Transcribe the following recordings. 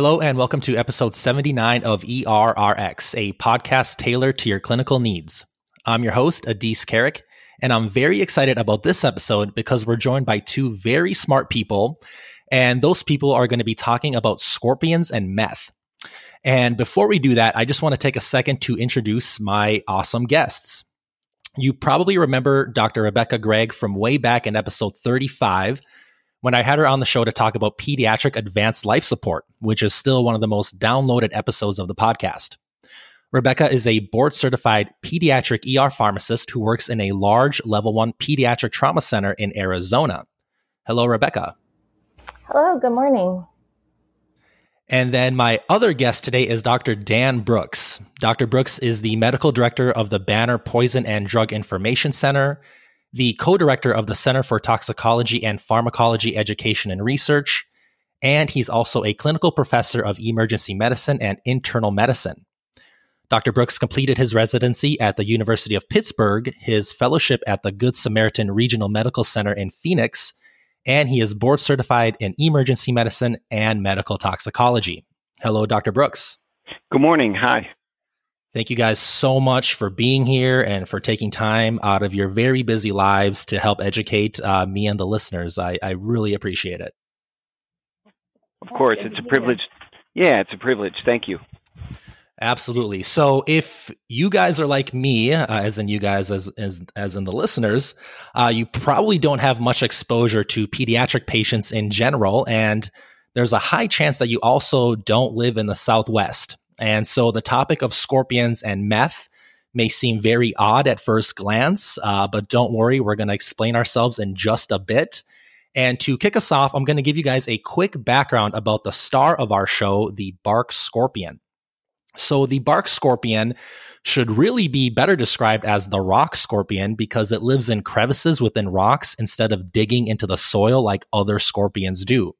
Hello, and welcome to episode 79 of ERRX, a podcast tailored to your clinical needs. I'm your host, Adis Carrick, and I'm very excited about this episode because we're joined by two very smart people, and those people are going to be talking about scorpions and meth. And before we do that, I just want to take a second to introduce my awesome guests. You probably remember Dr. Rebecca Gregg from way back in episode 35 when I had her on the show to talk about pediatric advanced life support, which is still one of the most downloaded episodes of the podcast. Rebecca is a board certified pediatric ER pharmacist who works in a large level one pediatric trauma center in Arizona. Hello, Rebecca. Hello, good morning. And then my other guest today is Dr. Dan Brooks. Dr. Brooks is the medical director of the Banner Poison and Drug Information Center the co director of the Center for Toxicology and Pharmacology Education and Research, and he's also a clinical professor of emergency medicine and internal medicine. Dr. Brooks completed his residency at the University of Pittsburgh, his fellowship at the Good Samaritan Regional Medical Center in Phoenix, and he is board certified in emergency medicine and medical toxicology. Hello, Dr. Brooks. Good morning. Hi. Thank you guys so much for being here and for taking time out of your very busy lives to help educate uh, me and the listeners. I, I really appreciate it. Of course, it's a privilege. Yeah, it's a privilege. Thank you. Absolutely. So, if you guys are like me, uh, as in you guys, as as as in the listeners, uh, you probably don't have much exposure to pediatric patients in general, and there's a high chance that you also don't live in the Southwest. And so the topic of scorpions and meth may seem very odd at first glance, uh, but don't worry, we're going to explain ourselves in just a bit. And to kick us off, I'm going to give you guys a quick background about the star of our show, the bark scorpion. So, the bark scorpion should really be better described as the rock scorpion because it lives in crevices within rocks instead of digging into the soil like other scorpions do.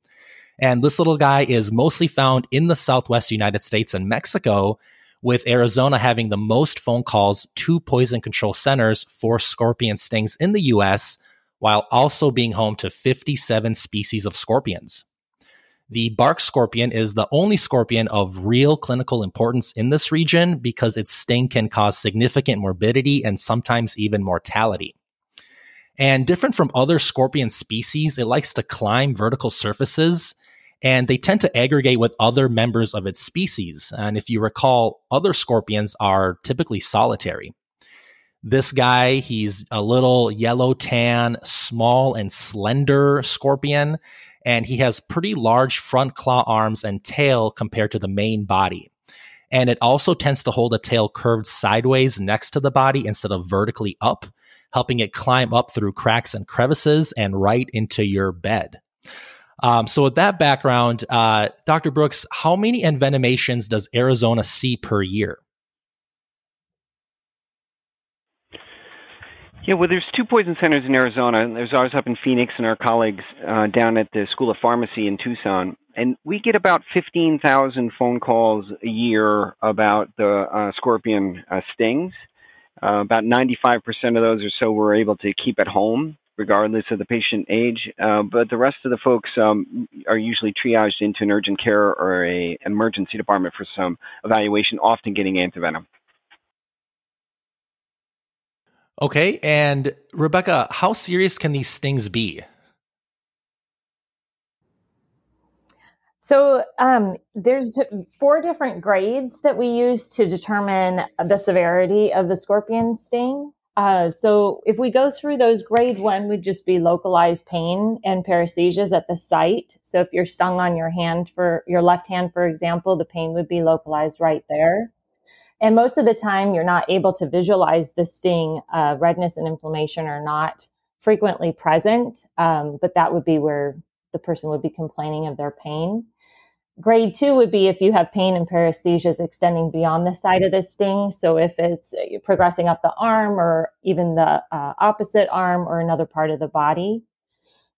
And this little guy is mostly found in the Southwest United States and Mexico, with Arizona having the most phone calls to poison control centers for scorpion stings in the US, while also being home to 57 species of scorpions. The bark scorpion is the only scorpion of real clinical importance in this region because its sting can cause significant morbidity and sometimes even mortality. And different from other scorpion species, it likes to climb vertical surfaces and they tend to aggregate with other members of its species. And if you recall, other scorpions are typically solitary. This guy, he's a little yellow tan, small and slender scorpion, and he has pretty large front claw arms and tail compared to the main body. And it also tends to hold a tail curved sideways next to the body instead of vertically up, helping it climb up through cracks and crevices and right into your bed. Um, so, with that background, uh, Dr. Brooks, how many envenomations does Arizona see per year? Yeah, well, there's two poison centers in Arizona. There's ours up in Phoenix, and our colleagues uh, down at the School of Pharmacy in Tucson. And we get about 15,000 phone calls a year about the uh, scorpion uh, stings. Uh, about 95% of those or so we're able to keep at home regardless of the patient age. Uh, but the rest of the folks um, are usually triaged into an urgent care or a emergency department for some evaluation, often getting antivenom. Okay, and Rebecca, how serious can these stings be? So um, there's four different grades that we use to determine the severity of the scorpion sting. Uh, so if we go through those, grade one would just be localized pain and paresthesias at the site. So if you're stung on your hand for your left hand, for example, the pain would be localized right there. And most of the time, you're not able to visualize the sting. Uh, redness and inflammation are not frequently present, um, but that would be where the person would be complaining of their pain. Grade two would be if you have pain and paresthesias extending beyond the side of the sting. So if it's uh, progressing up the arm or even the uh, opposite arm or another part of the body.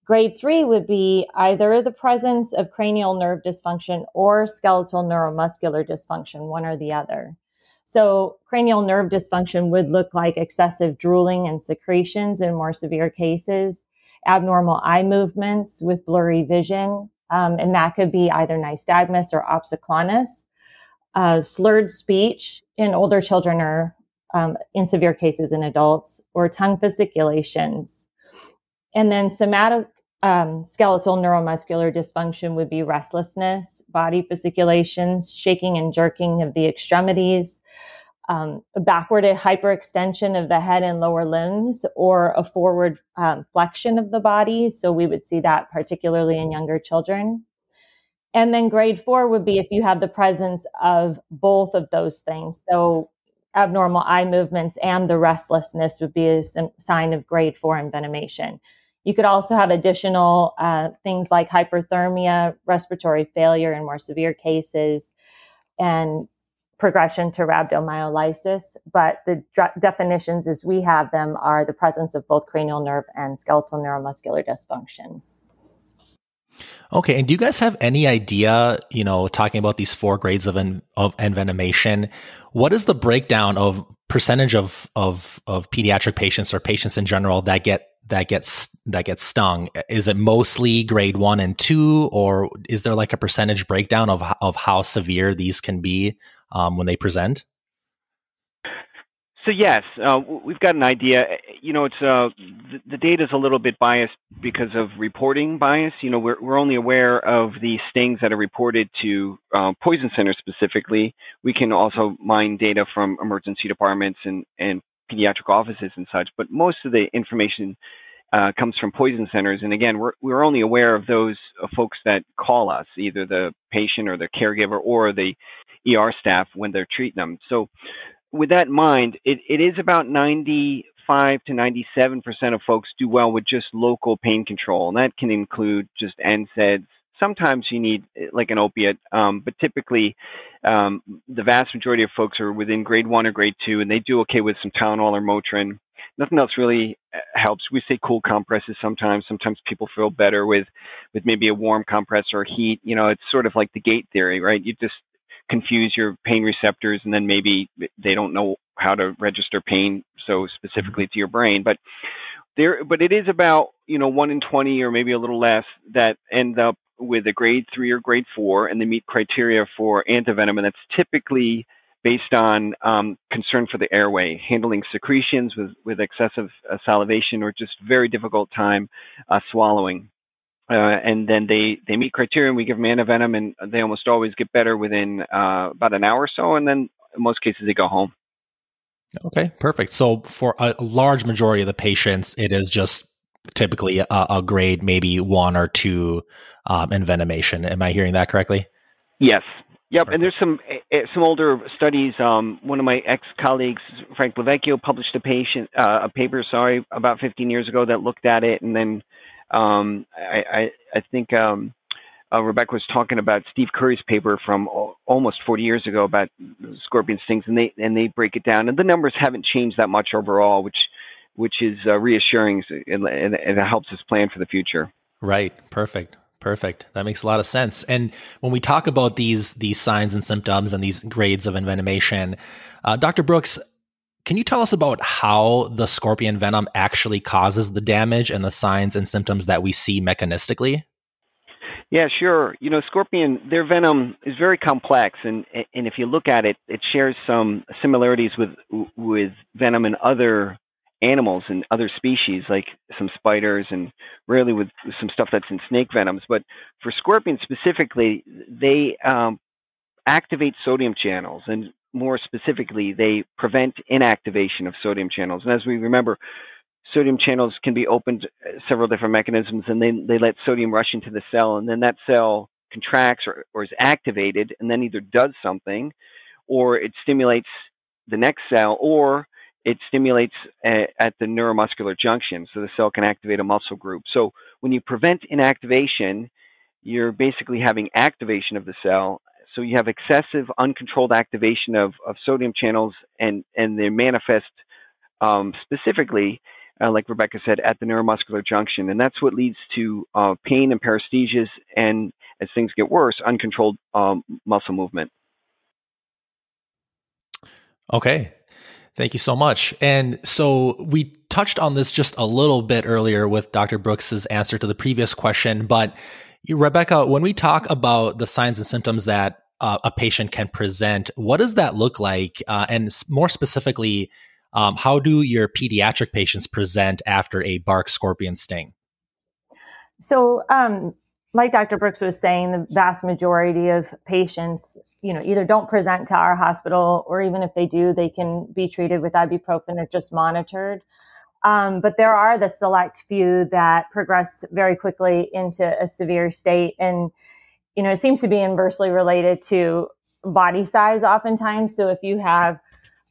Grade three would be either the presence of cranial nerve dysfunction or skeletal neuromuscular dysfunction, one or the other. So cranial nerve dysfunction would look like excessive drooling and secretions in more severe cases, abnormal eye movements with blurry vision, um, and that could be either nystagmus or opsoclonus. Uh, slurred speech in older children or um, in severe cases in adults, or tongue fasciculations. And then somatic um, skeletal neuromuscular dysfunction would be restlessness, body fasciculations, shaking and jerking of the extremities, um, a backward hyperextension of the head and lower limbs, or a forward um, flexion of the body. So we would see that particularly in younger children. And then grade four would be if you have the presence of both of those things. So abnormal eye movements and the restlessness would be a sign of grade four envenomation. You could also have additional uh, things like hyperthermia, respiratory failure in more severe cases, and progression to rhabdomyolysis. But the definitions as we have them are the presence of both cranial nerve and skeletal neuromuscular dysfunction. Okay, and do you guys have any idea, you know, talking about these four grades of en- of envenomation, what is the breakdown of percentage of of of pediatric patients or patients in general that get that gets that gets stung? Is it mostly grade 1 and 2 or is there like a percentage breakdown of of how severe these can be um, when they present? So yes, uh, we've got an idea. You know, it's uh, the, the data is a little bit biased because of reporting bias. You know, we're we're only aware of the stings that are reported to uh, poison centers specifically. We can also mine data from emergency departments and and pediatric offices and such, but most of the information uh, comes from poison centers. And again, we're we're only aware of those uh, folks that call us, either the patient or the caregiver or the ER staff when they're treating them. So with that in mind, it, it is about 95 to 97 percent of folks do well with just local pain control, and that can include just NSAIDs. Sometimes you need eh, like an opiate, um, but typically um, the vast majority of folks are within grade one or grade two, and they do okay with some Tylenol or Motrin. Nothing else really eh, helps. We say cool compresses sometimes. Sometimes people feel better with with maybe a warm compress or heat. You know, it's sort of like the gate theory, right? You just confuse your pain receptors and then maybe they don't know how to register pain so specifically to your brain but there but it is about you know 1 in 20 or maybe a little less that end up with a grade 3 or grade 4 and they meet criteria for antivenom and that's typically based on um, concern for the airway, handling secretions with, with excessive uh, salivation or just very difficult time uh, swallowing. Uh, and then they, they meet criteria and we give them antivenom and they almost always get better within uh, about an hour or so and then in most cases they go home. Okay perfect. So for a large majority of the patients it is just typically a, a grade maybe one or two um, envenomation am i hearing that correctly? Yes. Yep, and there's some eh, eh, some older studies. Um, one of my ex colleagues, Frank LoVecchio, published a patient uh, a paper, sorry, about 15 years ago that looked at it, and then um, I, I, I think um, uh, Rebecca was talking about Steve Curry's paper from o- almost 40 years ago about scorpion stings, and they and they break it down, and the numbers haven't changed that much overall, which which is uh, reassuring, and, and, it helps us plan for the future. Right. Perfect. Perfect. That makes a lot of sense. And when we talk about these these signs and symptoms and these grades of envenomation, uh, Dr. Brooks, can you tell us about how the scorpion venom actually causes the damage and the signs and symptoms that we see mechanistically? Yeah, sure. You know, scorpion, their venom is very complex, and and if you look at it, it shares some similarities with with venom in other animals and other species, like some spiders, and rarely with some stuff that's in snake venoms. But for scorpions specifically, they um, activate sodium channels, and more specifically, they prevent inactivation of sodium channels. And as we remember, sodium channels can be opened uh, several different mechanisms, and then they let sodium rush into the cell, and then that cell contracts or, or is activated, and then either does something, or it stimulates the next cell, or it stimulates a, at the neuromuscular junction, so the cell can activate a muscle group. So when you prevent inactivation, you're basically having activation of the cell, so you have excessive uncontrolled activation of, of sodium channels and, and they manifest um, specifically, uh, like Rebecca said, at the neuromuscular junction. And that's what leads to uh, pain and paresthesias and, as things get worse, uncontrolled um, muscle movement. Okay. Thank you so much. And so we touched on this just a little bit earlier with Dr. Brooks's answer to the previous question, but Rebecca, when we talk about the signs and symptoms that uh, a patient can present, what does that look like? Uh, and more specifically, um, how do your pediatric patients present after a bark scorpion sting? So, um, like Dr. Brooks was saying, the vast majority of patients, you know, either don't present to our hospital, or even if they do, they can be treated with ibuprofen or just monitored. Um, but there are the select few that progress very quickly into a severe state. And, you know, it seems to be inversely related to body size oftentimes. So if you have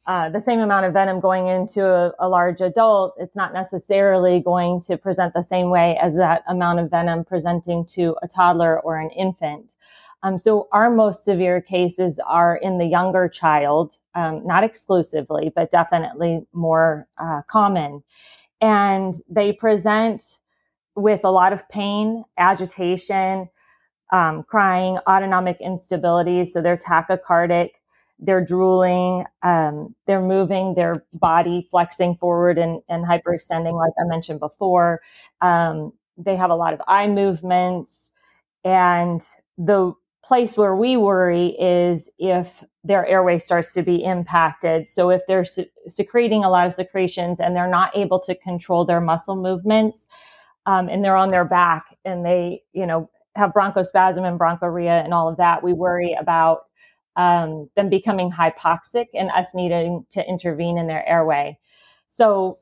uh, the same amount of venom going into a, a, large adult, it's not necessarily going to present the same way as that amount of venom presenting to a toddler or an infant. Um, so our most severe cases are in the younger child, um, not exclusively, but definitely more uh, common. And they present with a lot of pain, agitation, um, crying, autonomic instability. So they're tachycardic, they're drooling, um, they're moving their body, flexing forward and, and hyperextending, like I mentioned before. Um, they have a lot of eye movements. And the place where we worry is if their airway starts to be impacted. So if they're se- secreting a lot of secretions and they're not able to control their muscle movements, um, and they're on their back and they, you know, have bronchospasm and bronchorrhea and all of that, we worry about um, them becoming hypoxic and us needing to intervene in their airway. So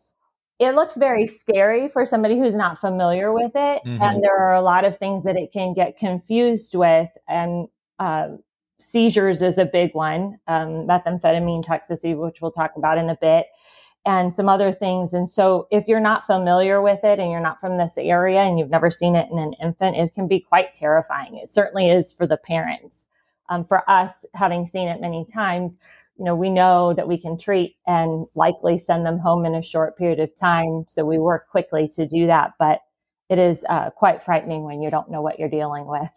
it looks very scary for somebody who's not familiar with it. Mm-hmm. And there are a lot of things that it can get confused with. And uh, seizures is a big one, um, methamphetamine toxicity, which we'll talk about in a bit, and some other things. And so if you're not familiar with it and you're not from this area and you've never seen it in an infant, it can be quite terrifying. It certainly is for the parents. Um, for us, having seen it many times, you know, we know that we can treat and likely send them home in a short period of time. So we work quickly to do that. But it is uh, quite frightening when you don't know what you're dealing with.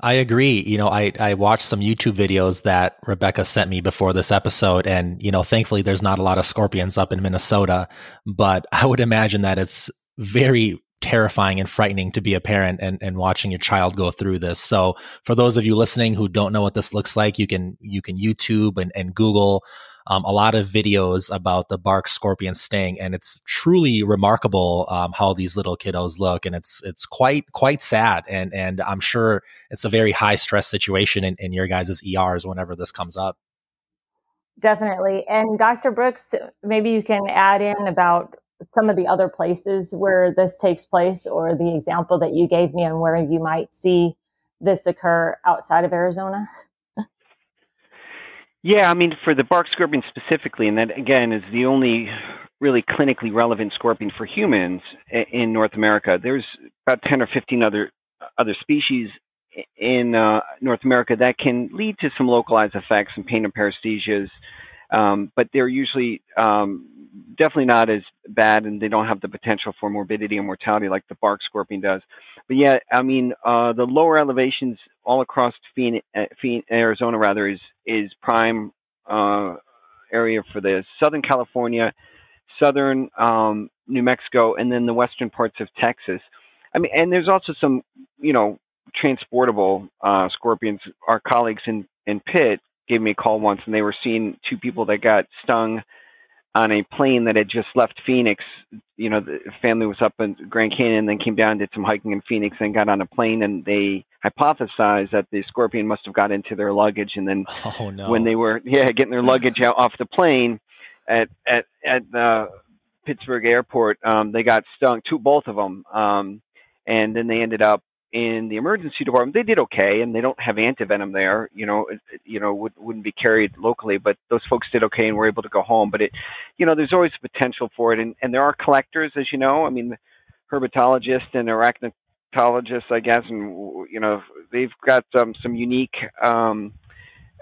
I agree. You know, I, I watched some YouTube videos that Rebecca sent me before this episode, and, you know, thankfully there's not a lot of scorpions up in Minnesota, but I would imagine that it's very terrifying and frightening to be a parent and, and watching your child go through this. So for those of you listening who don't know what this looks like, you can you can YouTube and, and Google um, a lot of videos about the bark scorpion sting, and it's truly remarkable um, how these little kiddos look, and it's it's quite quite sad, and and I'm sure it's a very high stress situation in, in your guys' ERs whenever this comes up. Definitely, and Dr. Brooks, maybe you can add in about some of the other places where this takes place or the example that you gave me on where you might see this occur outside of Arizona? Yeah, I mean, for the bark scorpion specifically, and that again is the only really clinically relevant scorpion for humans in North America. There's about 10 or 15 other other species in uh, North America that can lead to some localized effects and pain and paresthesias, um, but they're usually um, definitely not as bad, and they don't have the potential for morbidity and mortality like the bark scorpion does. But yeah, I mean, uh, the lower elevations all across Phoenix, uh, Phoenix, Arizona rather is is prime uh, area for the Southern California, Southern um, New Mexico, and then the western parts of Texas. I mean, and there's also some, you know, transportable uh, scorpions. Our colleagues in in Pitt gave me a call once, and they were seeing two people that got stung on a plane that had just left Phoenix. You know, the family was up in Grand Canyon, then came down, did some hiking in Phoenix, and got on a plane. And they hypothesized that the scorpion must have got into their luggage. And then oh, no. when they were yeah getting their luggage out off the plane at at at the Pittsburgh airport, um, they got stung. Two, both of them. Um, and then they ended up in the emergency department, they did okay, and they don't have antivenom there. You know, it, you know, would, wouldn't be carried locally, but those folks did okay and were able to go home. But it, you know, there's always potential for it, and and there are collectors, as you know. I mean, herpetologists and arachnotologists, I guess, and you know, they've got um, some unique um,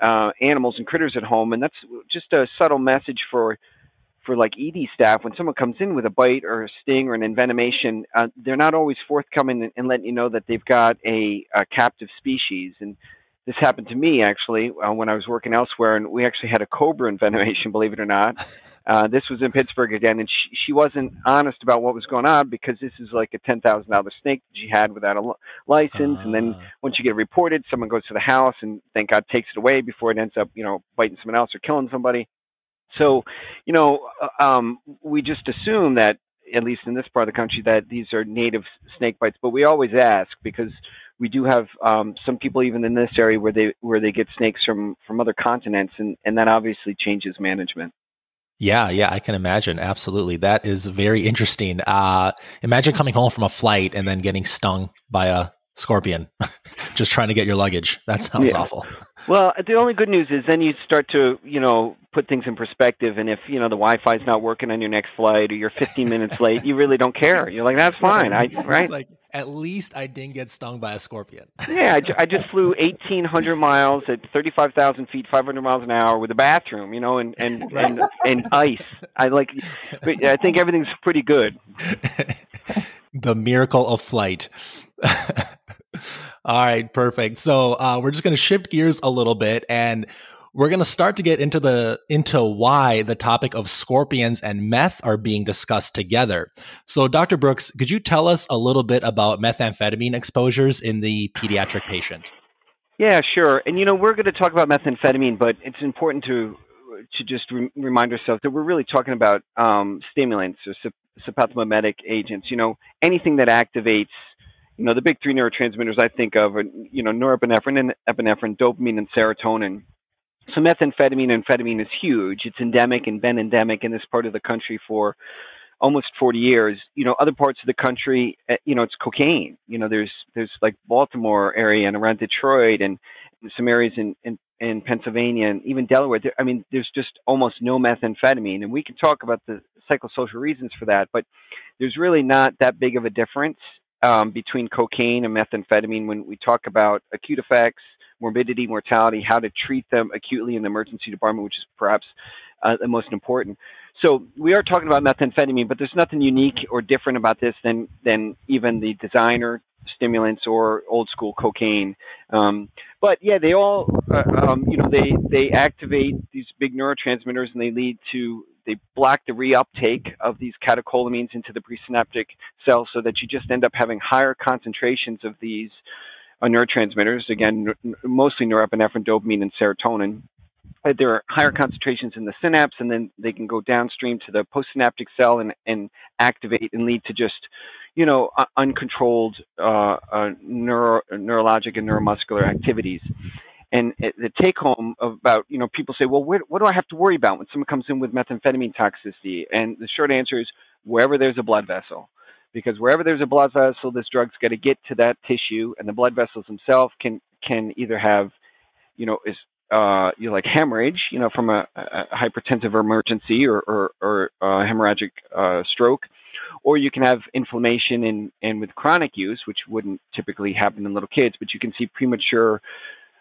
uh, animals and critters at home, and that's just a subtle message for for like ED staff, when someone comes in with a bite or a sting or an envenomation, uh, they're not always forthcoming and, and letting you know that they've got a, a captive species. And this happened to me actually uh, when I was working elsewhere, and we actually had a cobra envenomation, believe it or not. Uh, this was in Pittsburgh again, and she, she wasn't honest about what was going on because this is like a ten thousand dollar snake that she had without a license, and then ah. once you get reported, someone goes to the house and thank God takes it away before it ends up, you know, biting someone else or killing somebody. So, you know, uh, um, we just assume that at least in this part of the country that these are native snake bites, but we always ask because we do have um, some people even in this area where they where they get snakes from from other continents, and and that obviously changes management. Yeah, yeah, I can imagine. Absolutely. That is very interesting. Uh, imagine coming home from a flight and then getting stung by a scorpion just trying to get your luggage. That sounds yeah. awful. Well, the only good news is then you start to, you know, put things in perspective. And if, you know, the Wi Fi is not working on your next flight or you're 15 minutes late, you really don't care. You're like, that's fine. I, right? like, at least I didn't get stung by a scorpion. yeah, I, I just flew 1,800 miles at 35,000 feet, 500 miles an hour with a bathroom, you know, and, and, right. and, and ice. I like, I think everything's pretty good. the miracle of flight. All right, perfect. So uh, we're just going to shift gears a little bit, and we're going to start to get into the into why the topic of scorpions and meth are being discussed together. So, Dr. Brooks, could you tell us a little bit about methamphetamine exposures in the pediatric patient? Yeah, sure. And you know, we're going to talk about methamphetamine, but it's important to to just re- remind ourselves that we're really talking about um, stimulants or sympathomimetic agents. You know, anything that activates you know, the big three neurotransmitters I think of are, you know, norepinephrine and epinephrine, dopamine and serotonin. So methamphetamine and amphetamine is huge. It's endemic and been endemic in this part of the country for almost 40 years. You know, other parts of the country, eh, you know, it's cocaine. You know, there's there's like Baltimore area and around Detroit and, some areas in, in in Pennsylvania and even Delaware. I mean, there's just almost no methamphetamine, and we can talk about the psychosocial reasons for that, but there's really not that big of a difference um, between cocaine and methamphetamine when we talk about acute effects, morbidity, mortality, how to treat them acutely in the emergency department, which is perhaps uh, the most important. So we are talking about methamphetamine, but there's nothing unique or different about this than than even the designer stimulants or old school cocaine. Um, but yeah, they all, uh, um, you know, they they activate these big neurotransmitters and they lead to they block the reuptake of these catecholamines into the presynaptic cells so that you just end up having higher concentrations of these uh, neurotransmitters, again, n- mostly norepinephrine, dopamine, and serotonin. Uh, there are higher concentrations in the synapse, and then they can go downstream to the postsynaptic cell and, and activate and lead to just, you know, uh, uncontrolled uh, neuro- neurologic and neuromuscular activities. And the take home about, you know, people say, well, what, what do I have to worry about when someone comes in with methamphetamine toxicity? And the short answer is wherever there's a blood vessel. Because wherever there's a blood vessel, this drug's going to get to that tissue, and the blood vessels themselves can can either have, you know, is uh, you know, like hemorrhage, you know, from a, a hypertensive emergency or, or, or uh, hemorrhagic uh, stroke, or you can have inflammation in, and with chronic use, which wouldn't typically happen in little kids, but you can see premature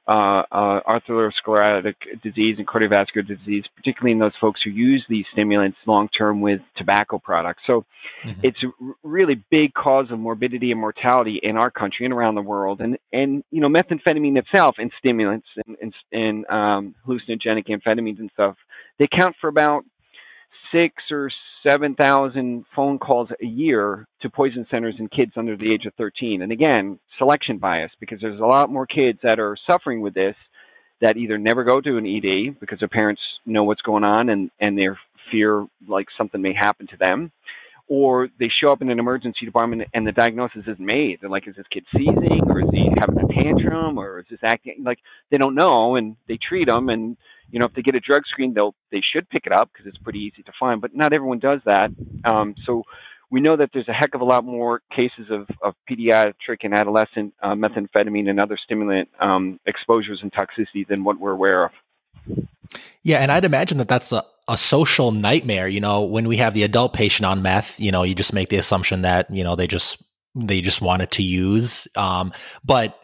uh, uh, atherosclerotic disease and cardiovascular disease, particularly in those folks who use these stimulants long term with tobacco products. So mm-hmm. it's a really big cause of morbidity and mortality in our country and around the world. And and you know methamphetamine itself and stimulants and and, and um, hallucinogenic amphetamines and stuff they count for about six or seven thousand phone calls a year to poison centers in kids under the age of 13. And again, selection bias because there's a lot more kids that are suffering with this that either never go to an ED because their parents know what's going on and and they fear like something may happen to them, or they show up in an emergency department and the diagnosis is made. They're like, is this kid seizing or is he having a tantrum or is this acting like they don't know and they treat them and you know if they get a drug screen they'll they should pick it up because it's pretty easy to find but not everyone does that um, so we know that there's a heck of a lot more cases of, of pediatric and adolescent uh, methamphetamine and other stimulant um, exposures and toxicity than what we're aware of. Yeah, and I'd imagine that that's a, a social nightmare. You know, when we have the adult patient on meth, you know, you just make the assumption that you know they just they just wanted to use. Um, but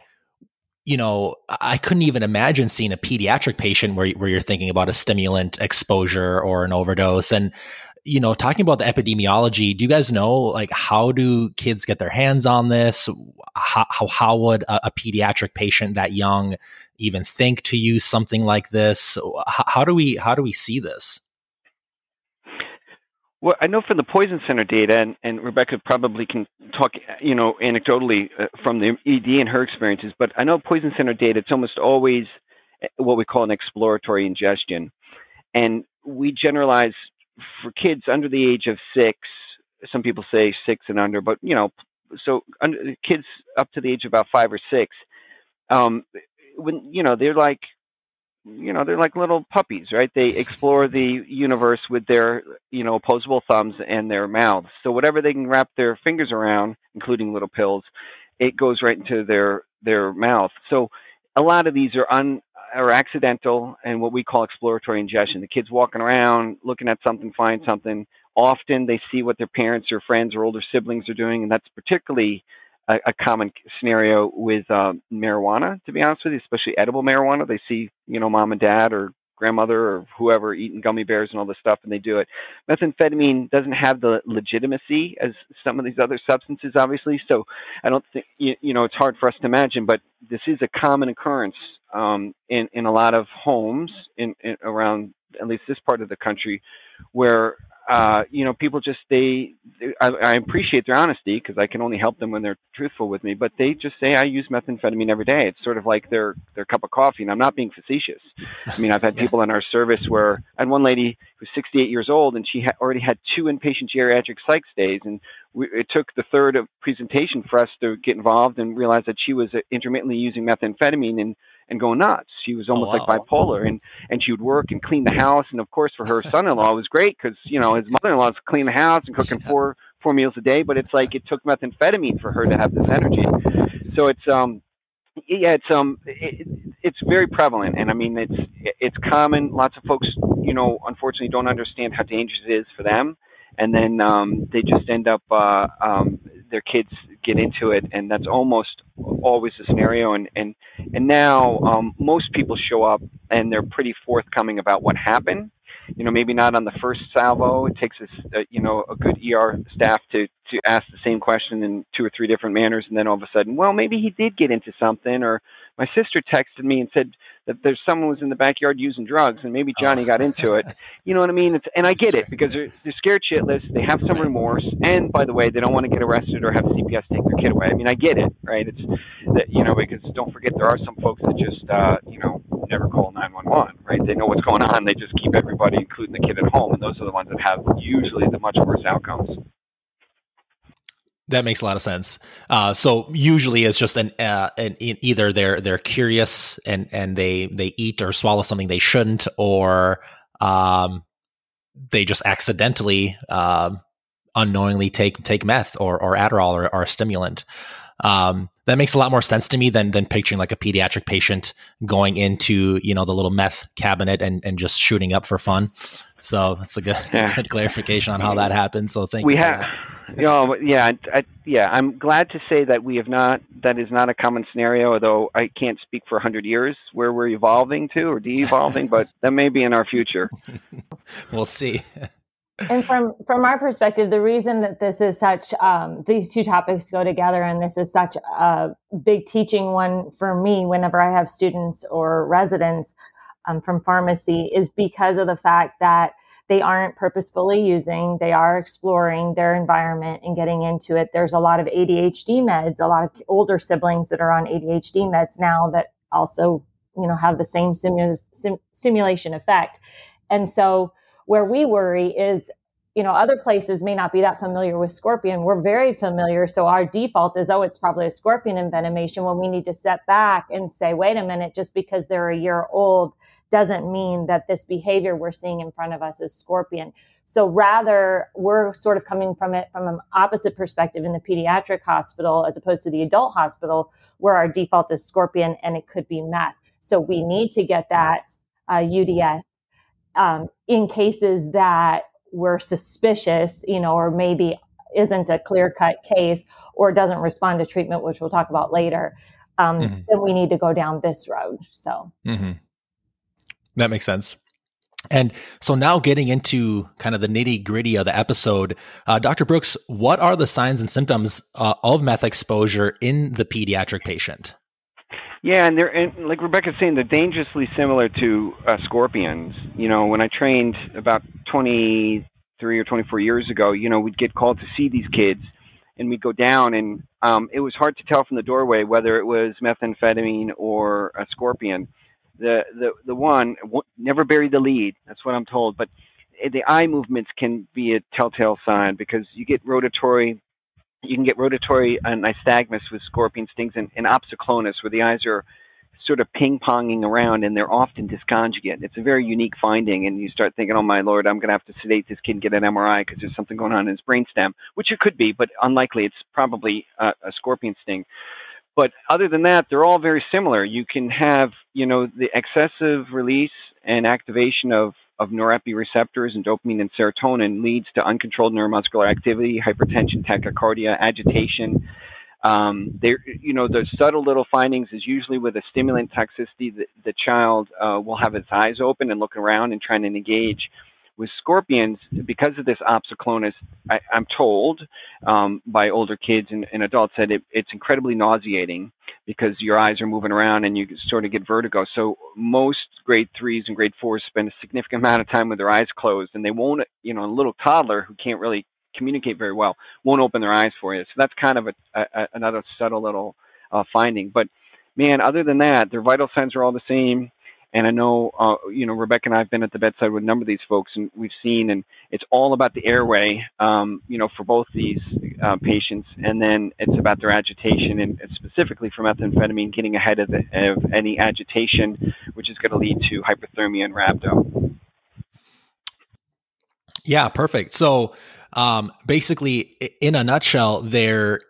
you know, I couldn't even imagine seeing a pediatric patient where, where you're thinking about a stimulant exposure or an overdose. And, you know, talking about the epidemiology, do you guys know, like, how do kids get their hands on this? How, how, how would a, a pediatric patient that young, even think to use something like this? How, how do we how do we see this? Well, I know from the Poison Center data, and, and Rebecca probably can talk, you know, anecdotally uh, from the ED and her experiences. But I know Poison Center data; it's almost always uh, what we call an exploratory ingestion, and we generalize for kids under the age of six. Some people say six and under, but you know, so under, kids up to the age of about five or six, um, when you know they're like you know they're like little puppies right? They explore the universe with their you know opposable thumbs and their mouths. So whatever they can wrap their fingers around including little pills it goes right into their their mouth. So a lot of these are un are accidental and what we call exploratory ingestion. The kids walking around looking at something find something. Often they see what their parents or friends or older siblings are doing and that's particularly a, a common scenario with uh, marijuana, to be honest with you, especially edible marijuana. They see, you know, mom and dad or grandmother or whoever eating gummy bears and all this stuff and they do it. Methamphetamine doesn't have the legitimacy as some of these other substances, obviously. So I don't think, you, you know, it's hard for us to imagine, but this is a common occurrence um, in, in a lot of homes in, in around at least this part of the country where uh, you know, people just they, they I, I appreciate their honesty because I can only help them when they're truthful with me. But they just say I use methamphetamine every day. It's sort of like their their cup of coffee, and I'm not being facetious. I mean, I've had people in our service where I had one lady who was 68 years old, and she had already had two inpatient geriatric psych stays, and we, it took the third of presentation for us to get involved and realize that she was intermittently using methamphetamine and and go nuts. She was almost oh, wow. like bipolar, and and she would work and clean the house. And of course, for her son-in-law, it was great because you know his mother-in-law's clean the house and cooking four four meals a day. But it's like it took methamphetamine for her to have this energy. So it's um yeah it's um it, it's very prevalent, and I mean it's it's common. Lots of folks you know unfortunately don't understand how dangerous it is for them and then um, they just end up uh, um, their kids get into it, and that's almost always the scenario. And and and now um, most people show up and they're pretty forthcoming about what happened. You know, maybe not on the first salvo. It takes us, uh, you know, a good ER staff to to ask the same question in two or three different manners, and then all of a sudden, well, maybe he did get into something, or my sister texted me and said that there's someone was in the backyard using drugs and maybe Johnny got into it. You know what I mean? It's, and I get it because they're, they're scared shitless. They have some remorse. And by the way, they don't want to get arrested or have CPS take their kid away. I mean, I get it, right? It's that, you know, because don't forget there are some folks that just, uh, you know, never call 911, right? They know what's going on. They just keep everybody, including the kid at home. And those are the ones that have usually the much worse outcomes. That makes a lot of sense. Uh, so usually it's just an, uh, an, either they're they're curious and and they they eat or swallow something they shouldn't, or um, they just accidentally um, unknowingly take take meth or or Adderall or, or a stimulant. Um, that makes a lot more sense to me than than picturing like a pediatric patient going into you know the little meth cabinet and and just shooting up for fun. So that's a good, yeah. a good clarification on how that happened. So thank we you. We have, you know, yeah, I, yeah. I'm glad to say that we have not. That is not a common scenario. Although I can't speak for hundred years where we're evolving to or de-evolving, but that may be in our future. we'll see. and from from our perspective, the reason that this is such um, these two topics go together, and this is such a big teaching one for me whenever I have students or residents um, from pharmacy is because of the fact that they aren't purposefully using, they are exploring their environment and getting into it. There's a lot of ADHD meds, a lot of older siblings that are on ADHD meds now that also, you know, have the same simu- sim- stimulation effect. And so where we worry is you know, other places may not be that familiar with scorpion. We're very familiar. So our default is, oh, it's probably a scorpion envenomation when we need to step back and say, wait a minute, just because they're a year old doesn't mean that this behavior we're seeing in front of us is scorpion. So rather, we're sort of coming from it from an opposite perspective in the pediatric hospital as opposed to the adult hospital, where our default is scorpion and it could be meth. So we need to get that uh, UDS um, in cases that we're suspicious, you know, or maybe isn't a clear cut case or doesn't respond to treatment, which we'll talk about later. Um, mm-hmm. Then we need to go down this road. So. Mm-hmm. That makes sense. And so now getting into kind of the nitty gritty of the episode, uh, Dr. Brooks, what are the signs and symptoms uh, of meth exposure in the pediatric patient? Yeah, and they're and like Rebecca's saying, they're dangerously similar to uh, scorpions. You know, when I trained about 23 or 24 years ago, you know, we'd get called to see these kids, and we'd go down, and um, it was hard to tell from the doorway whether it was methamphetamine or a scorpion. The the the one never buried the lead. That's what I'm told, but the eye movements can be a telltale sign because you get rotatory you can get rotatory uh, nystagmus with scorpion stings and, and opsoclonus, where the eyes are sort of ping ponging around and they're often disconjugate. It's a very unique finding, and you start thinking, oh my lord, I'm going to have to sedate this kid and get an MRI because there's something going on in his brainstem, which it could be, but unlikely. It's probably a, a scorpion sting. But other than that, they're all very similar. You can have, you know, the excessive release and activation of of norepireceptors and dopamine and serotonin leads to uncontrolled neuromuscular activity, hypertension, tachycardia, agitation. Um, there, you know, the subtle little findings is usually with a stimulant toxicity. The, the child uh, will have its eyes open and look around and trying to engage with scorpions, because of this opsoclonus, I, am told um, by older kids and, and adults that it, it's incredibly nauseating because your eyes are moving around and you sort of get vertigo. So most grade threes and grade fours spend a significant amount of time with their eyes closed, and they won't, you know, a little toddler who can't really communicate very well won't open their eyes for you. So that's kind of a, a another subtle little uh, finding. But man, other than that, their vital signs are all the same. And I know, uh, you know, Rebecca and I have been at the bedside with a number of these folks, and we've seen, and it's all about the airway, um, you know, for both these uh, patients, and then it's about their agitation, and specifically for methamphetamine, getting ahead of, the, of any agitation, which is going to lead to hyperthermia and rhabdo. Yeah, perfect. So, um, basically, in a nutshell, there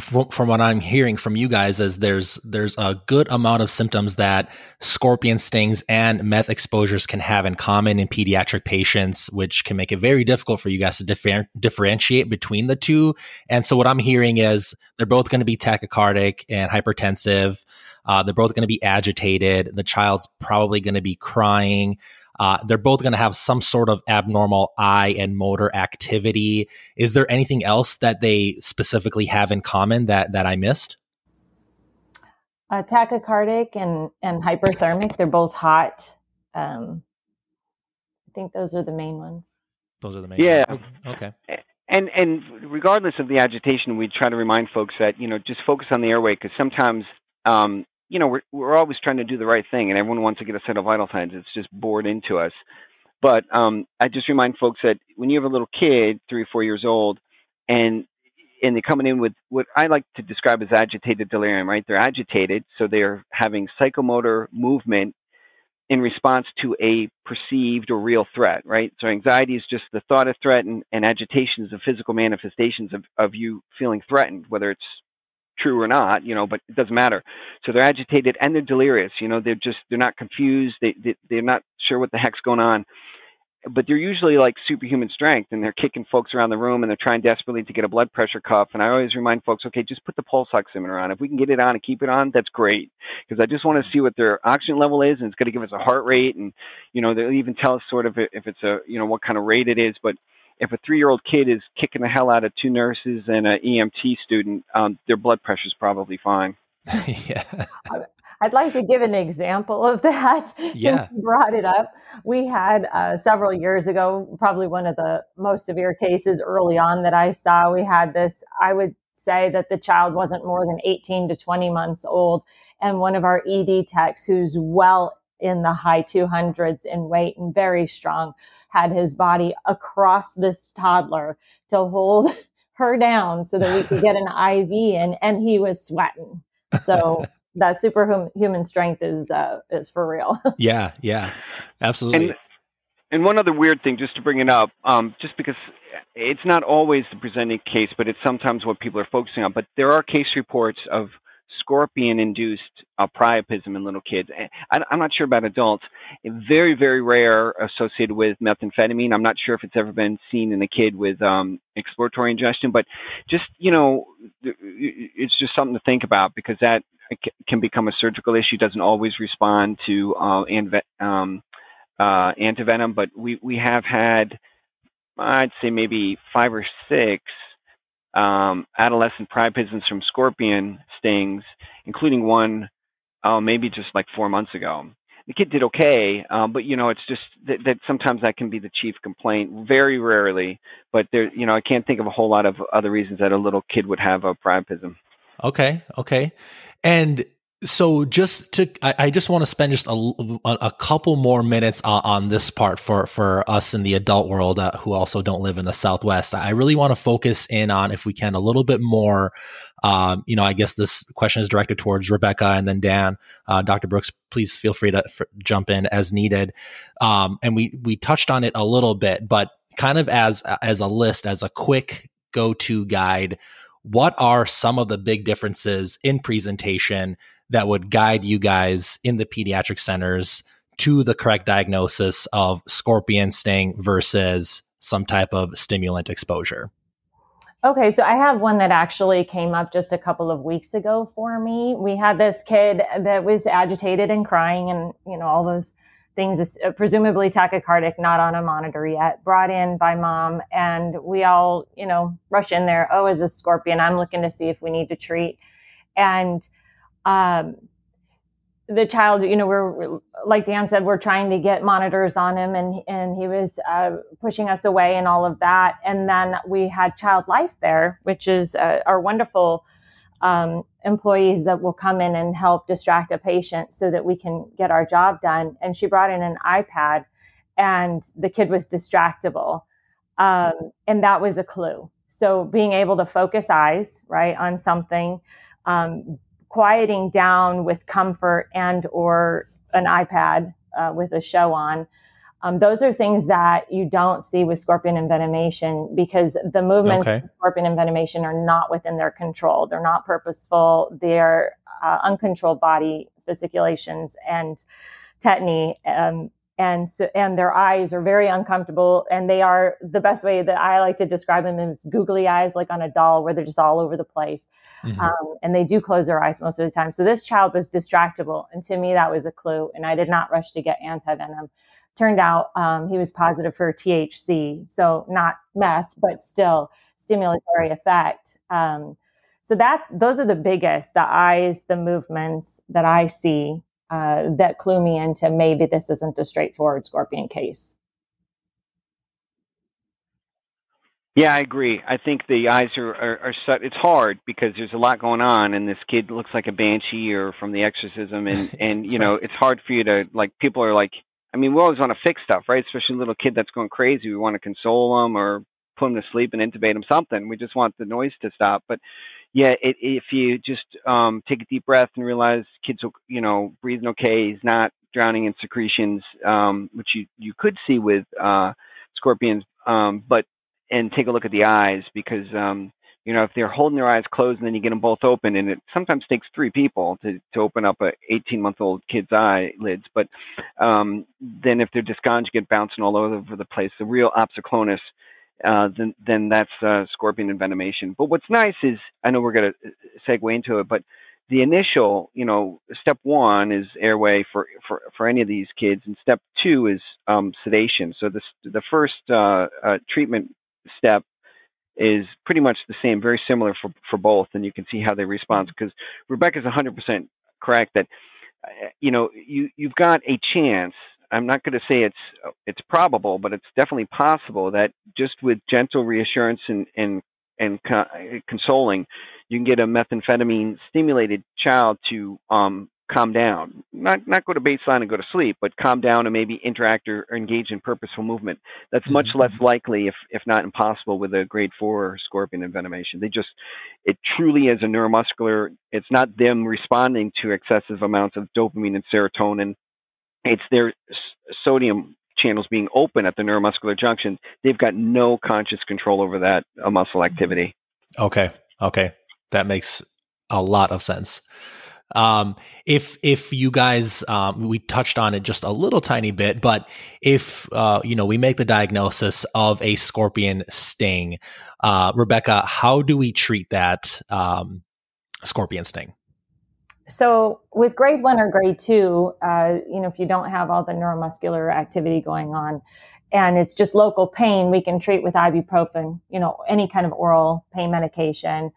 from what I'm hearing from you guys is there's there's a good amount of symptoms that scorpion stings and meth exposures can have in common in pediatric patients, which can make it very difficult for you guys to differ- differentiate between the two. And so what I'm hearing is they're both going to be tachycardic and hypertensive. Uh, they're both going to be agitated. The child's probably going to be crying. Uh, they're both going to have some sort of abnormal eye and motor activity. Is there anything else that they specifically have in common that that I missed? Uh, tachycardic and and hyperthermic. They're both hot. Um, I think those are the main ones. Those are the main. Yeah. Ones. Okay. And and regardless of the agitation, we try to remind folks that you know just focus on the airway because sometimes um, you know, we're we're always trying to do the right thing, and everyone wants to get a set of vital signs. It's just bored into us. But um, I just remind folks that when you have a little kid, three or four years old, and and they're coming in with what I like to describe as agitated delirium, right? They're agitated, so they're having psychomotor movement in response to a perceived or real threat, right? So anxiety is just the thought of threat, and, and agitation is the physical manifestations of, of you feeling threatened, whether it's true or not, you know, but it doesn't matter. So they're agitated and they're delirious, you know, they're just, they're not confused. They, they, they're not sure what the heck's going on, but they're usually like superhuman strength and they're kicking folks around the room and they're trying desperately to get a blood pressure cuff. And I always remind folks, okay, just put the pulse oximeter on. If we can get it on and keep it on, that's great. Because I just want to see what their oxygen level is and it's going to give us a heart rate. And, you know, they'll even tell us sort of if it's a, you know, what kind of rate it is. But if a three year old kid is kicking the hell out of two nurses and an EMT student, um, their blood pressure is probably fine. yeah. I'd like to give an example of that yeah. since you brought it up. We had uh, several years ago, probably one of the most severe cases early on that I saw. We had this, I would say that the child wasn't more than 18 to 20 months old. And one of our ED techs, who's well in the high 200s in weight and very strong, had his body across this toddler to hold her down so that we could get an IV in, and he was sweating. So that superhuman strength is uh, is for real. yeah, yeah, absolutely. And, and one other weird thing, just to bring it up, um, just because it's not always the presenting case, but it's sometimes what people are focusing on. But there are case reports of scorpion induced uh, priapism in little kids. I, am not sure about adults. Very, very rare associated with methamphetamine. I'm not sure if it's ever been seen in a kid with um, exploratory ingestion, but just, you know, it's just something to think about because that can become a surgical issue, doesn't always respond to uh, um, uh, antivenom, but we, we have had, I'd say maybe five or six um, adolescent priapisms from scorpion stings, including one uh, maybe just like four months ago. The kid did okay, um, but you know, it's just that, that sometimes that can be the chief complaint. Very rarely, but there, you know, I can't think of a whole lot of other reasons that a little kid would have a priapism. Okay, okay, and so just to I, just want to spend just a, a couple more minutes on, on, this part for for us in the adult world uh, who also don't live in the southwest. I really want to focus in on if we can a little bit more um, you know i guess this question is directed towards rebecca and then dan. Uh, dr brooks please feel free to f- jump in as needed. Um, and we we touched on it a little bit but kind of as as a list as a quick go-to guide what are some of the big differences in presentation that would guide you guys in the pediatric centers to the correct diagnosis of scorpion sting versus some type of stimulant exposure? Okay, so I have one that actually came up just a couple of weeks ago for me. We had this kid that was agitated and crying and, you know, all those things, uh, presumably tachycardic, not on a monitor yet, brought in by mom. And we all, you know, rush in there. Oh, is a scorpion? I'm looking to see if we need to treat. And um, the child, you know, we're like Dan said, we're trying to get monitors on him, and and he was uh, pushing us away and all of that. And then we had Child Life there, which is uh, our wonderful um, employees that will come in and help distract a patient so that we can get our job done. And she brought in an iPad, and the kid was distractible, um, and that was a clue. So being able to focus eyes right on something. Um, quieting down with comfort and or an iPad uh, with a show on. Um, those are things that you don't see with scorpion envenomation because the movements okay. of scorpion envenomation are not within their control. They're not purposeful. They're uh, uncontrolled body fasciculations and tetany. Um, and so, and their eyes are very uncomfortable and they are the best way that I like to describe them is googly eyes, like on a doll where they're just all over the place. Mm-hmm. Um, and they do close their eyes most of the time. So this child was distractible. And to me, that was a clue. And I did not rush to get antivenom. Turned out um, he was positive for THC. So not meth, but still stimulatory effect. Um, so that's those are the biggest the eyes, the movements that I see uh, that clue me into maybe this isn't a straightforward scorpion case. Yeah, I agree. I think the eyes are, are, are set. It's hard because there's a lot going on, and this kid looks like a banshee or from The Exorcism, and and you know it's hard for you to like. People are like, I mean, we always want to fix stuff, right? Especially a little kid that's going crazy. We want to console them or put them to sleep and intubate them. Something. We just want the noise to stop. But yeah, it, if you just um, take a deep breath and realize kids, will, you know, breathing okay, he's not drowning in secretions, um, which you you could see with uh, scorpions, um, but and take a look at the eyes because um, you know if they're holding their eyes closed and then you get them both open and it sometimes takes three people to to open up a 18 month old kid's eyelids but um, then if they're disconjugate bouncing all over the place the real opsoclonus uh, then then that's uh, scorpion envenomation but what's nice is i know we're going to uh, segue into it but the initial, you know, step one is airway for, for, for any of these kids, and step two is um, sedation. So the the first uh, uh, treatment step is pretty much the same, very similar for, for both, and you can see how they respond. Because Rebecca's 100% correct that uh, you know you you've got a chance. I'm not going to say it's it's probable, but it's definitely possible that just with gentle reassurance and and and consoling, you can get a methamphetamine stimulated child to um, calm down. Not not go to baseline and go to sleep, but calm down and maybe interact or, or engage in purposeful movement. That's much mm-hmm. less likely, if if not impossible, with a grade four scorpion envenomation. They just it truly is a neuromuscular. It's not them responding to excessive amounts of dopamine and serotonin. It's their sodium channels being open at the neuromuscular junction. They've got no conscious control over that uh, muscle activity. Okay. Okay. That makes a lot of sense. Um, if if you guys, um, we touched on it just a little tiny bit, but if uh, you know we make the diagnosis of a scorpion sting, uh, Rebecca, how do we treat that um, scorpion sting? So with grade one or grade two, uh, you know, if you don't have all the neuromuscular activity going on, and it's just local pain, we can treat with ibuprofen, you know, any kind of oral pain medication.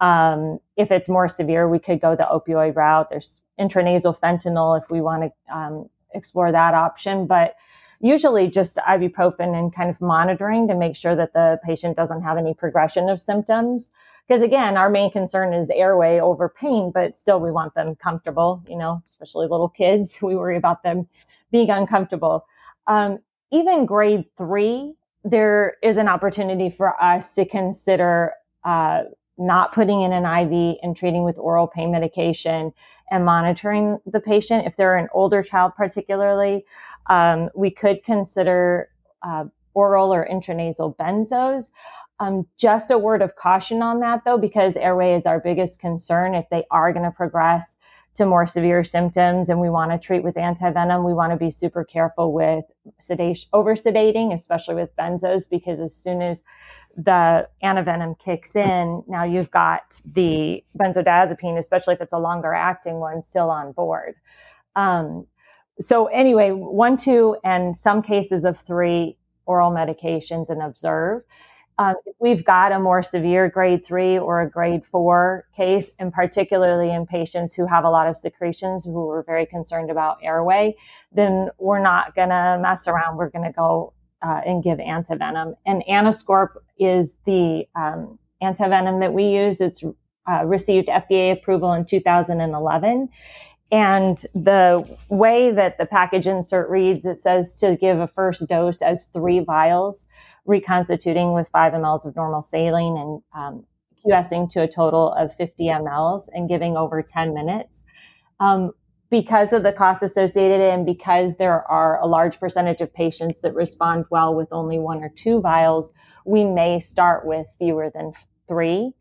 Um, if it's more severe, we could go the opioid route. There's intranasal fentanyl if we want to um, explore that option. But usually just ibuprofen and kind of monitoring to make sure that the patient doesn't have any progression of symptoms. Because again, our main concern is airway over pain, but still we want them comfortable, you know, especially little kids. We worry about them being uncomfortable. Um, even grade three, there is an opportunity for us to consider uh, not putting in an IV and treating with oral pain medication and monitoring the patient. If they're an older child, particularly, um, we could consider uh, oral or intranasal benzos. Um, just a word of caution on that, though, because airway is our biggest concern. If they are going to progress to more severe symptoms and we want to treat with antivenom, we want to be super careful with sedation, over sedating, especially with benzos, because as soon as the antivenom kicks in, now you've got the benzodiazepine, especially if it's a longer acting one, still on board. Um, so anyway, one, two, and some cases of three oral medications and observe. Um, we've got a more severe grade three or a grade four case, and particularly in patients who have a lot of secretions who are very concerned about airway, then we're not going to mess around. We're going to go uh, and give antivenom. And Anascorp is the um, antivenom that we use. It's uh, received FDA approval in 2011. And the way that the package insert reads, it says to give a first dose as three vials, reconstituting with five mLs of normal saline and um, QSing to a total of 50 mLs and giving over 10 minutes. Um, because of the cost associated and because there are a large percentage of patients that respond well with only one or two vials, we may start with fewer than three.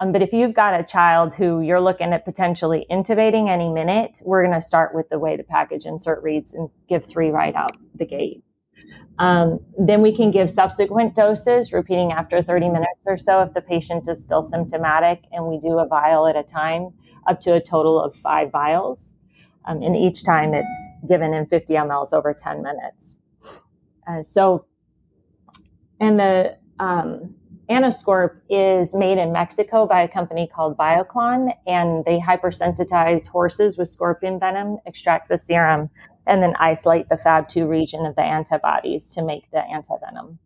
Um, but if you've got a child who you're looking at potentially intubating any minute, we're going to start with the way the package insert reads and give three right out the gate. Um, then we can give subsequent doses, repeating after 30 minutes or so if the patient is still symptomatic, and we do a vial at a time, up to a total of five vials. Um, and each time it's given in 50 mLs over 10 minutes. Uh, so, and the um, Anascorp is made in Mexico by a company called Bioclon, and they hypersensitize horses with scorpion venom, extract the serum, and then isolate the Fab2 region of the antibodies to make the antivenom.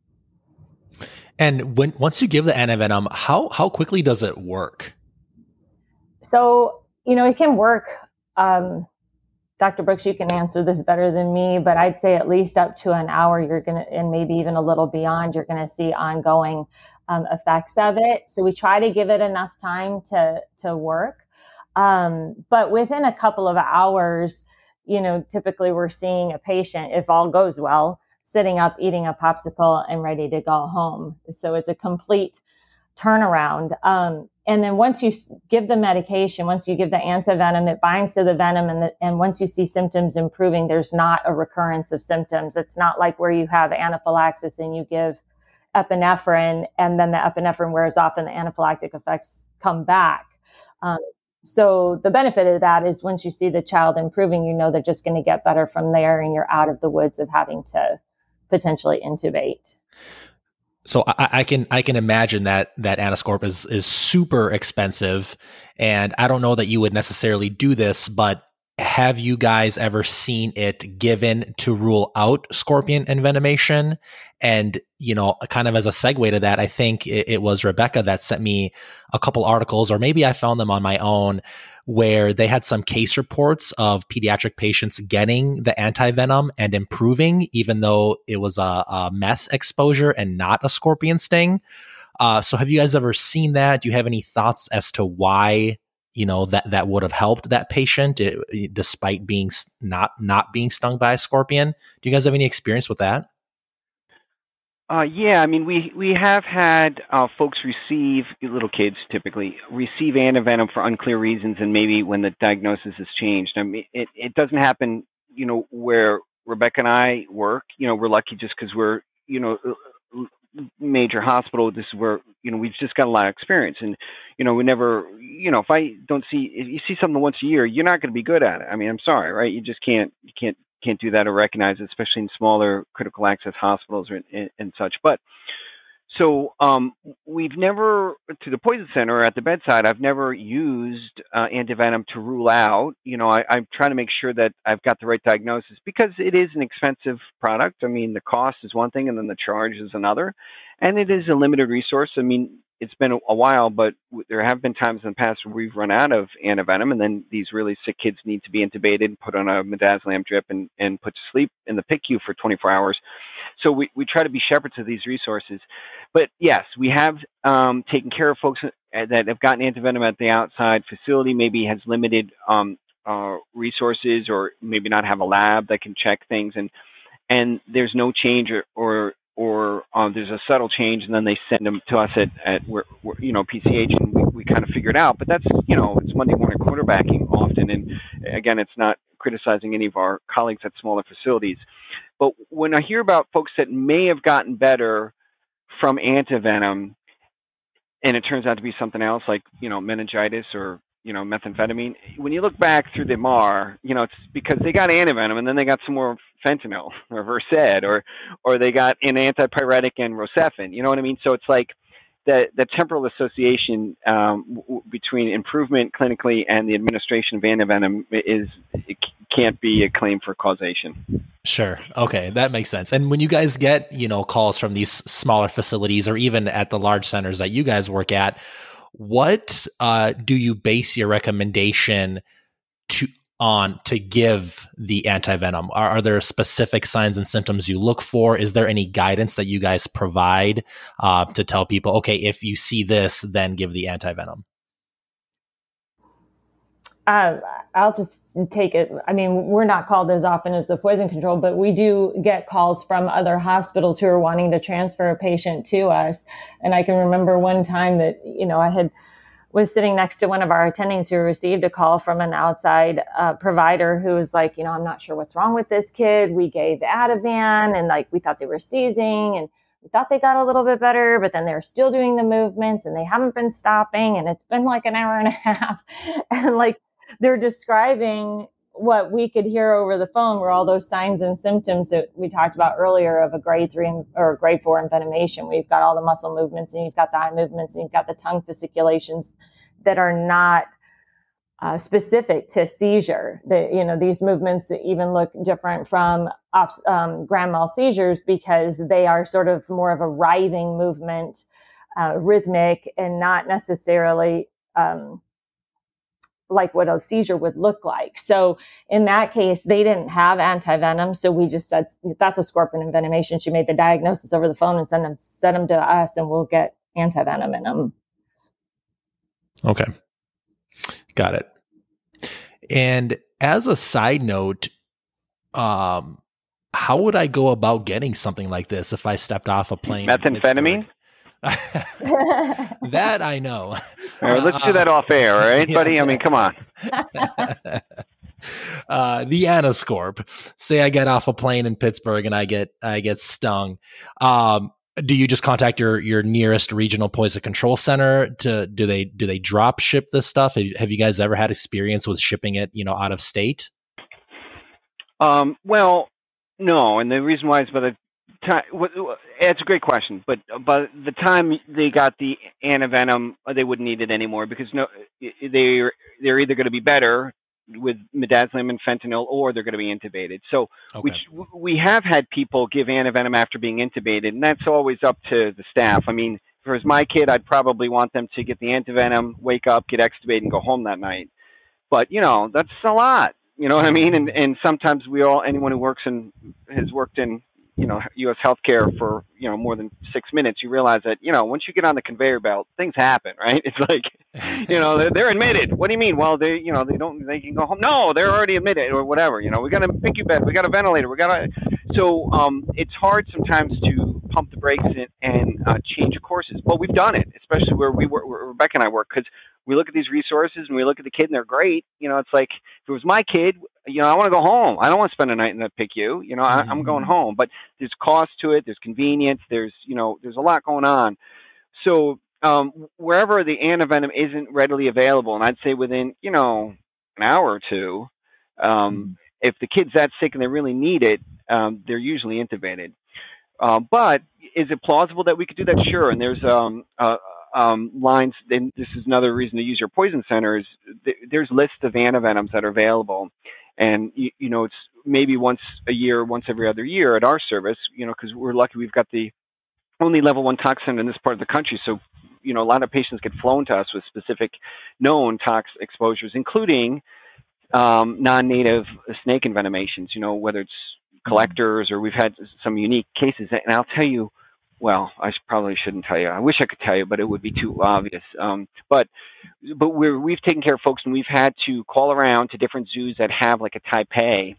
And when once you give the antivenom, how how quickly does it work? So you know it can work. Um, Dr. Brooks, you can answer this better than me, but I'd say at least up to an hour, you're going to, and maybe even a little beyond, you're going to see ongoing um, effects of it. So we try to give it enough time to to work. Um, but within a couple of hours, you know, typically we're seeing a patient, if all goes well, sitting up, eating a popsicle, and ready to go home. So it's a complete turnaround. Um, and then once you give the medication, once you give the antivenom, it binds to the venom. And, the, and once you see symptoms improving, there's not a recurrence of symptoms. It's not like where you have anaphylaxis and you give epinephrine and then the epinephrine wears off and the anaphylactic effects come back. Um, so the benefit of that is once you see the child improving, you know they're just going to get better from there and you're out of the woods of having to potentially intubate. So I, I, can I can imagine that that Anascorp is is super expensive, and I don't know that you would necessarily do this, but have you guys ever seen it given to rule out scorpion envenomation? And, you know, kind of as a segue to that, I think it, it, was Rebecca that sent me a couple articles, or maybe I found them on my own, where they had some case reports of pediatric patients getting the antivenom and improving, even though it was a, a meth exposure and not a scorpion sting. Uh, so have you guys ever seen that? Do you have any thoughts as to why you know that that would have helped that patient it, eh, despite being not not being stung by a scorpion do you guys have any experience with that uh, yeah, I mean, we we have had uh, folks receive little kids typically receive antivenom for unclear reasons, and maybe when the diagnosis has changed. I mean, it it doesn't happen, you know, where Rebecca and I work. You know, we're lucky just because we're you know major hospital. This is where you know we've just got a lot of experience, and you know we never, you know, if I don't see, if you see something once a year, you're not going to be good at it. I mean, I'm sorry, right? You just can't, you can't, can't do that or recognize it, especially in smaller critical access hospitals or, and, and such. But so um, we've never, to the poison center at the bedside, I've never used uh, antivenom to rule out. You know, I, I'm trying to make sure that I've got the right diagnosis because it is an expensive product. I mean, the cost is one thing, and then the charge is another, and it is a limited resource. I mean, it's been a while, but there have been times in the past where we've run out of antivenom, and then these really sick kids need to be intubated, put on a midazolam drip, and, and put to sleep in the PICU for 24 hours. So we, we try to be shepherds of these resources. But yes, we have um, taken care of folks that have gotten antivenom at the outside facility, maybe has limited um, uh, resources, or maybe not have a lab that can check things, and and there's no change or, or or um, there's a subtle change, and then they send them to us at, at where, where you know PCH, and we, we kind of figure it out. But that's you know it's Monday morning quarterbacking often, and again, it's not criticizing any of our colleagues at smaller facilities. But when I hear about folks that may have gotten better from antivenom, and it turns out to be something else like you know meningitis or you know, methamphetamine. When you look back through the MAR, you know, it's because they got antivenom and then they got some more fentanyl or Versed or or they got an antipyretic and Rocephin. You know what I mean? So it's like the the temporal association um, w- between improvement clinically and the administration of antivenom is can't be a claim for causation. Sure. Okay, that makes sense. And when you guys get you know calls from these smaller facilities or even at the large centers that you guys work at what uh, do you base your recommendation to on to give the antivenom? Are, are there specific signs and symptoms you look for? Is there any guidance that you guys provide uh, to tell people, okay, if you see this, then give the antivenom? Uh, I'll just take it. I mean, we're not called as often as the poison control, but we do get calls from other hospitals who are wanting to transfer a patient to us. And I can remember one time that, you know, I had was sitting next to one of our attendings who received a call from an outside uh, provider who was like, you know, I'm not sure what's wrong with this kid. We gave Ativan and like we thought they were seizing and we thought they got a little bit better, but then they're still doing the movements and they haven't been stopping and it's been like an hour and a half. and like they're describing what we could hear over the phone were all those signs and symptoms that we talked about earlier of a grade three or grade four envenomation. We've got all the muscle movements and you've got the eye movements and you've got the tongue fasciculations that are not uh, specific to seizure. That you know, these movements even look different from um, grand mal seizures because they are sort of more of a writhing movement, uh, rhythmic, and not necessarily um, like what a seizure would look like. So in that case, they didn't have antivenom. So we just said, that's a scorpion envenomation. She made the diagnosis over the phone and send them, send them to us and we'll get antivenom in them. Okay. Got it. And as a side note, um, how would I go about getting something like this if I stepped off a plane? Methamphetamine? that I know. All right, let's uh, do that off air, all right, buddy? I mean, come on. uh, the Anascorp. Say I get off a plane in Pittsburgh and I get I get stung. Um, do you just contact your your nearest regional poison control center to do they do they drop ship this stuff? Have you guys ever had experience with shipping it, you know, out of state? Um, well, no, and the reason why is by the time it's a great question, but by the time they got the antivenom, they wouldn't need it anymore because no, they they're either going to be better with midazolam and fentanyl, or they're going to be intubated. So okay. we we have had people give antivenom after being intubated, and that's always up to the staff. I mean, if it was my kid, I'd probably want them to get the antivenom, wake up, get extubated, and go home that night. But you know, that's a lot. You know what I mean? And and sometimes we all, anyone who works in has worked in you know U.S. healthcare for you know more than six minutes, you realize that you know once you get on the conveyor belt, things happen, right? It's like, you know, they're, they're admitted. What do you mean? Well, they you know they don't they can go home. No, they're already admitted or whatever. You know, we got a PICU bed, we got a ventilator, we got a. So um, it's hard sometimes to pump the brakes and, and uh, change courses, but we've done it, especially where we work, where Rebecca and I work, because we look at these resources and we look at the kid and they're great. You know, it's like if it was my kid, you know, I want to go home. I don't want to spend a night in the PICU. You know, I, I'm going mm-hmm. home. But there's cost to it. There's convenience. There's you know, there's a lot going on. So um, wherever the antivenom isn't readily available, and I'd say within you know an hour or two, um, mm-hmm. if the kid's that sick and they really need it, um, they're usually intubated. Uh, but is it plausible that we could do that? Sure. And there's um, uh, um, lines. Then this is another reason to use your poison center. Is th- there's lists of antivenoms that are available, and you, you know it's maybe once a year, once every other year at our service. You know, because we're lucky we've got the only level one toxin in this part of the country. So, you know, a lot of patients get flown to us with specific known tox exposures, including um, non-native snake envenomations. You know, whether it's collectors or we've had some unique cases. And I'll tell you, well, I probably shouldn't tell you. I wish I could tell you, but it would be too obvious. Um, but but we're, we've taken care of folks, and we've had to call around to different zoos that have like a taipan,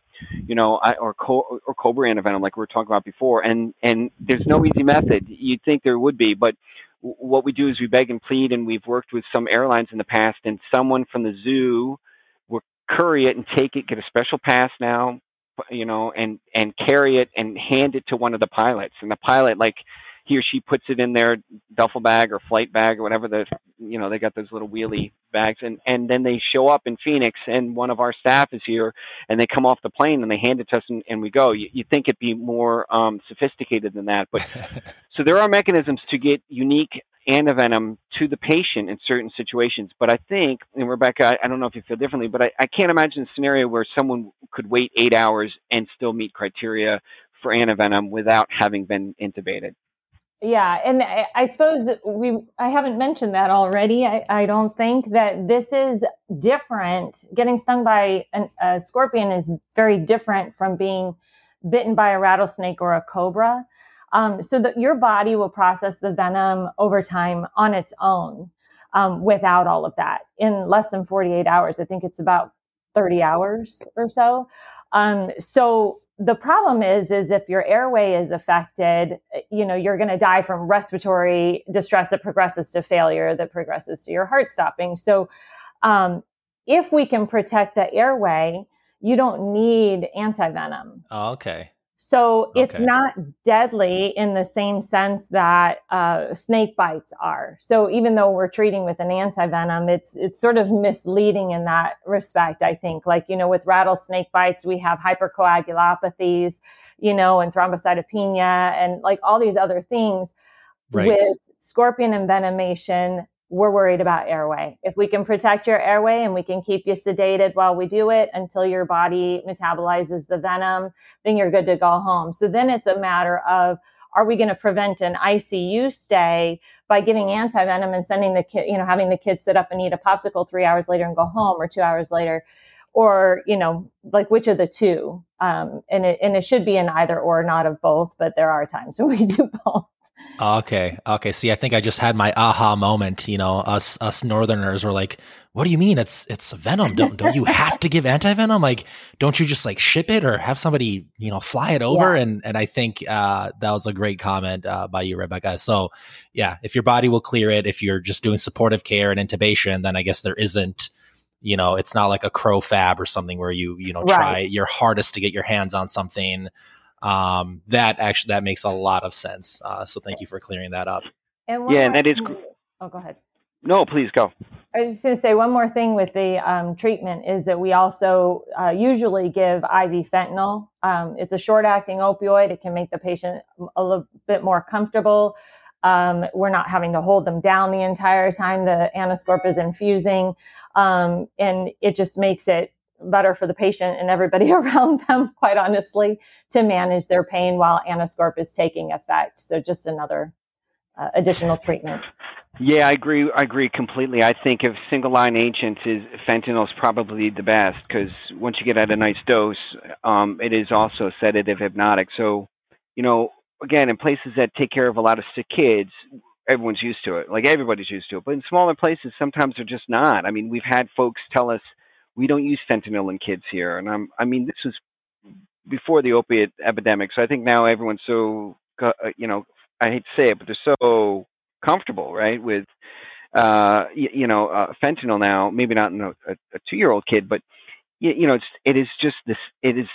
you know, or co- or cobra antivenom, like we were talking about before. And and there's no easy method. You'd think there would be, but what we do is we beg and plead, and we've worked with some airlines in the past, and someone from the zoo will curry it and take it, get a special pass now, you know, and and carry it and hand it to one of the pilots, and the pilot like he or she puts it in their duffel bag or flight bag or whatever the you know they got those little wheelie bags and and then they show up in Phoenix and one of our staff is here and they come off the plane and they hand it to us and, and we go you, you think it'd be more um, sophisticated than that but so there are mechanisms to get unique antivenom to the patient in certain situations. But I think, and Rebecca, I, I don't know if you feel differently, but I, I can't imagine a scenario where someone could wait eight hours and still meet criteria for antivenom without having been intubated. Yeah, and I, I, suppose we I haven't mentioned that already. I, I don't think that this is different. Getting stung by an, a scorpion is very different from being bitten by a rattlesnake or a cobra. Um, so that your body will process the venom over time on its own um, without all of that in less than 48 hours. I think it's about 30 hours or so. Um, so the problem is is if your airway is affected you know you're going to die from respiratory distress that progresses to failure that progresses to your heart stopping. So um, if we can protect the airway you don't need antivenom. Oh, okay so it's okay. not deadly in the same sense that uh, snake bites are. So even though we're treating with an antivenom, it's it's sort of misleading in that respect. I think, like you know, with rattlesnake bites, we have hypercoagulopathies, you know, and thrombocytopenia, and like all these other things. Right. With scorpion envenomation, we're worried about airway. If we can protect your airway and we can keep you sedated while we do it until your body metabolizes the venom, then you're good to go home. So then it's a matter of are we going to prevent an ICU stay by giving antivenom and sending the kid, you know, having the kid sit up and eat a popsicle three hours later and go home or two hours later? Or, you know, like which of the two? Um, and it, and it should be an either or, not of both, but there are times when we do both. Okay. Okay. See, I think I just had my aha moment. You know, us us Northerners were like, "What do you mean? It's it's venom? Don't don't you have to give antivenom? Like, don't you just like ship it or have somebody you know fly it over?" Yeah. And and I think uh, that was a great comment uh, by you, Rebecca. So, yeah, if your body will clear it, if you're just doing supportive care and intubation, then I guess there isn't. You know, it's not like a CroFab or something where you you know right. try your hardest to get your hands on something um, that actually that makes a lot of sense. Uh, so thank you for clearing that up. And yeah, and that is. Oh, go ahead. No, please go. I was just going to say one more thing with the um, treatment is that we also uh, usually give IV fentanyl. Um, it's a short-acting opioid. It can make the patient a little bit more comfortable. Um, we're not having to hold them down the entire time the anascorp is infusing, um, and it just makes it better for the patient and everybody around them, quite honestly, to manage their pain while Anascorp is taking effect. So just another uh, additional treatment. Yeah, I agree. I agree completely. I think if single line agents is fentanyl is probably the best because once you get at a nice dose, um, it is also sedative, hypnotic. So, you know, again, in places that take care of a lot of sick kids, everyone's used to it. Like everybody's used to it. But in smaller places, sometimes they're just not. I mean, we've had folks tell us we don't use fentanyl in kids here. And I'm, I mean, this was before the opiate epidemic. So I think now everyone's so, uh, you know, I hate to say it, but they're so comfortable, right, with, uh, you, you know, uh, fentanyl now. Maybe not in a, a, a two-year-old kid, but you, you know, it's it is just this. It is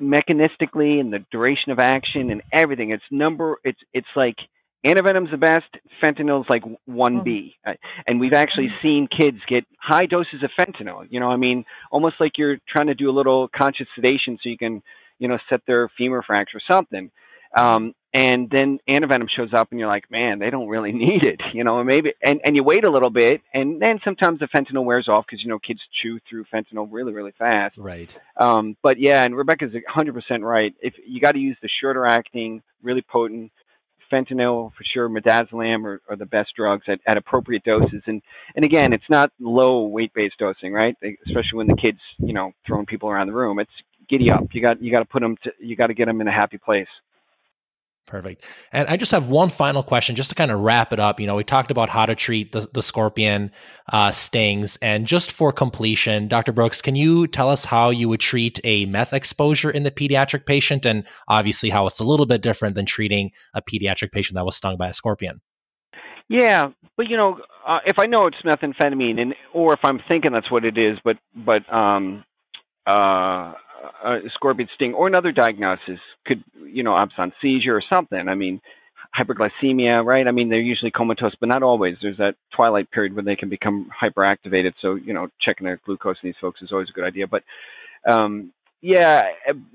mechanistically and the duration of action and everything. It's number. It's it's like Antivenom's the best. Fentanyl's like 1B. Mm-hmm. Uh, and we've actually mm-hmm. seen kids get high doses of fentanyl. You know, I mean, almost like you're trying to do a little conscious sedation so you can, you know, set their femur fracture or something. Um, and then antivenom shows up and you're like man they don't really need it you know and maybe and, and you wait a little bit and then sometimes the fentanyl wears off because you know kids chew through fentanyl really really fast right um, but yeah and rebecca's 100% right if you got to use the shorter acting really potent fentanyl for sure midazolam are, are the best drugs at, at appropriate doses. And and again it's not low weight based dosing right? Especially when the kids you know throwing people around the room. It's giddy up. You got you got to put them to you got to get them in a happy place Perfect. And I just have one final question just to kind of wrap it up. You know, we talked about how to treat the, the scorpion uh, stings. And just for completion, Dr. Brooks, can you tell us how you would treat a meth exposure in the pediatric patient and obviously how it's a little bit different than treating a pediatric patient that was stung by a scorpion? Yeah, but you know, uh, if I know it's methamphetamine, and or if I'm thinking that's what it is, but but um, uh, a scorpion sting or another diagnosis could, you know, absent seizure or something. I mean, hyperglycemia, right? I mean, they're usually comatose, but not always. There's that twilight period when they can become hyperactivated. So, you know, checking their glucose in these folks is always a good idea. But, um, yeah,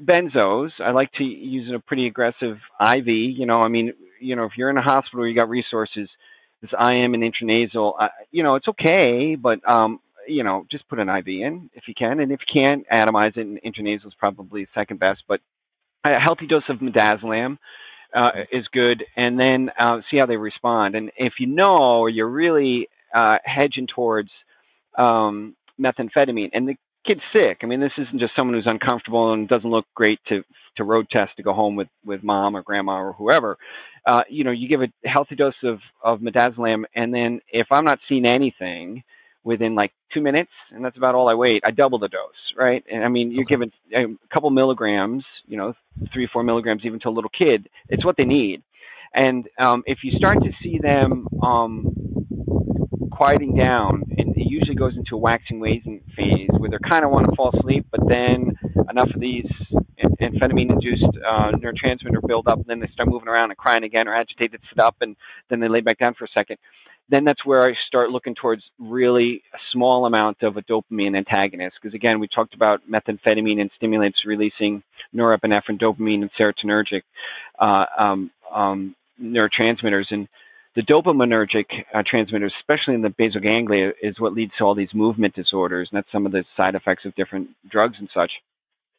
benzos. I like to use a pretty aggressive IV. You know, I mean, you know, if you're in a hospital, you got resources. This IM and intranasal, uh, you know, it's okay, but um, you know, just put an IV in if you can, and if you can't, atomize it. And intranasal is probably second best, but a healthy dose of midazolam uh, is good, and then uh, see how they respond. And if you know you're really uh, hedging towards um, methamphetamine, and the kid's sick. I mean, this isn't just someone who's uncomfortable and doesn't look great to to road test to go home with with mom or grandma or whoever. Uh, you know, you give a healthy dose of of midazolam, and then if I'm not seeing anything, within like two minutes, and that's about all I wait. I double the dose, right? And I mean, you're okay. given a couple milligrams, you know, three, four milligrams, even to a little kid. It's what they need. And um, if you start to see them um, quieting down, and it usually goes into a waxing waning phase where they kind of want to fall asleep, but then enough of these amphetamine-induced uh, neurotransmitter build up, and then they start moving around and crying again or agitated, sit up, and then they lay back down for a second then that's where I start looking towards really a small amount of a dopamine antagonist. Because again, we talked about methamphetamine and stimulants releasing norepinephrine, dopamine, and serotonergic uh, um, um, neurotransmitters. And the dopaminergic uh, transmitters, especially in the basal ganglia, is what leads to all these movement disorders. And that's some of the side effects of different drugs and such.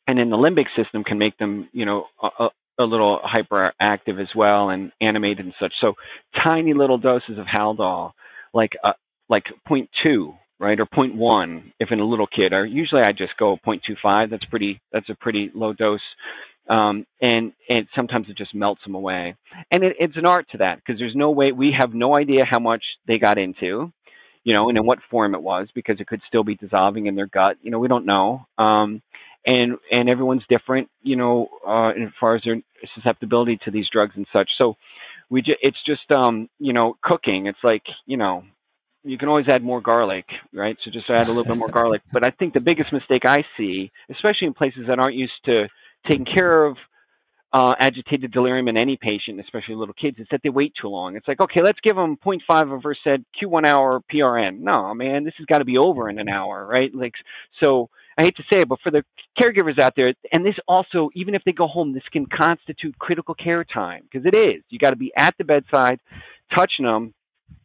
And in the limbic system, can make them, you know, a, a little hyperactive as well and animated and such. So tiny little doses of Haldol, like uh, like 0.2, right, or 0.1 if in a little kid. Or usually I just go 0.25. That's pretty. That's a pretty low dose. Um, and and sometimes it just melts them away. And it, it's an art to that because there's no way we have no idea how much they got into, you know, and in what form it was because it could still be dissolving in their gut. You know, we don't know. Um, and and everyone's different, you know, uh, as far as their susceptibility to these drugs and such. So we ju- it's just um, you know cooking. It's like you know you can always add more garlic, right? So just add a little bit more garlic. But I think the biggest mistake I see, especially in places that aren't used to taking care of uh, agitated delirium in any patient, especially little kids, is that they wait too long. It's like, okay, let's give them 0.5 of Versed Q1 hour PRN. No, man, this has got to be over in an hour, right? Like, so I hate to say it, but for the caregivers out there, and this also, even if they go home, this can constitute critical care time because it is. You got to be at the bedside, touching them.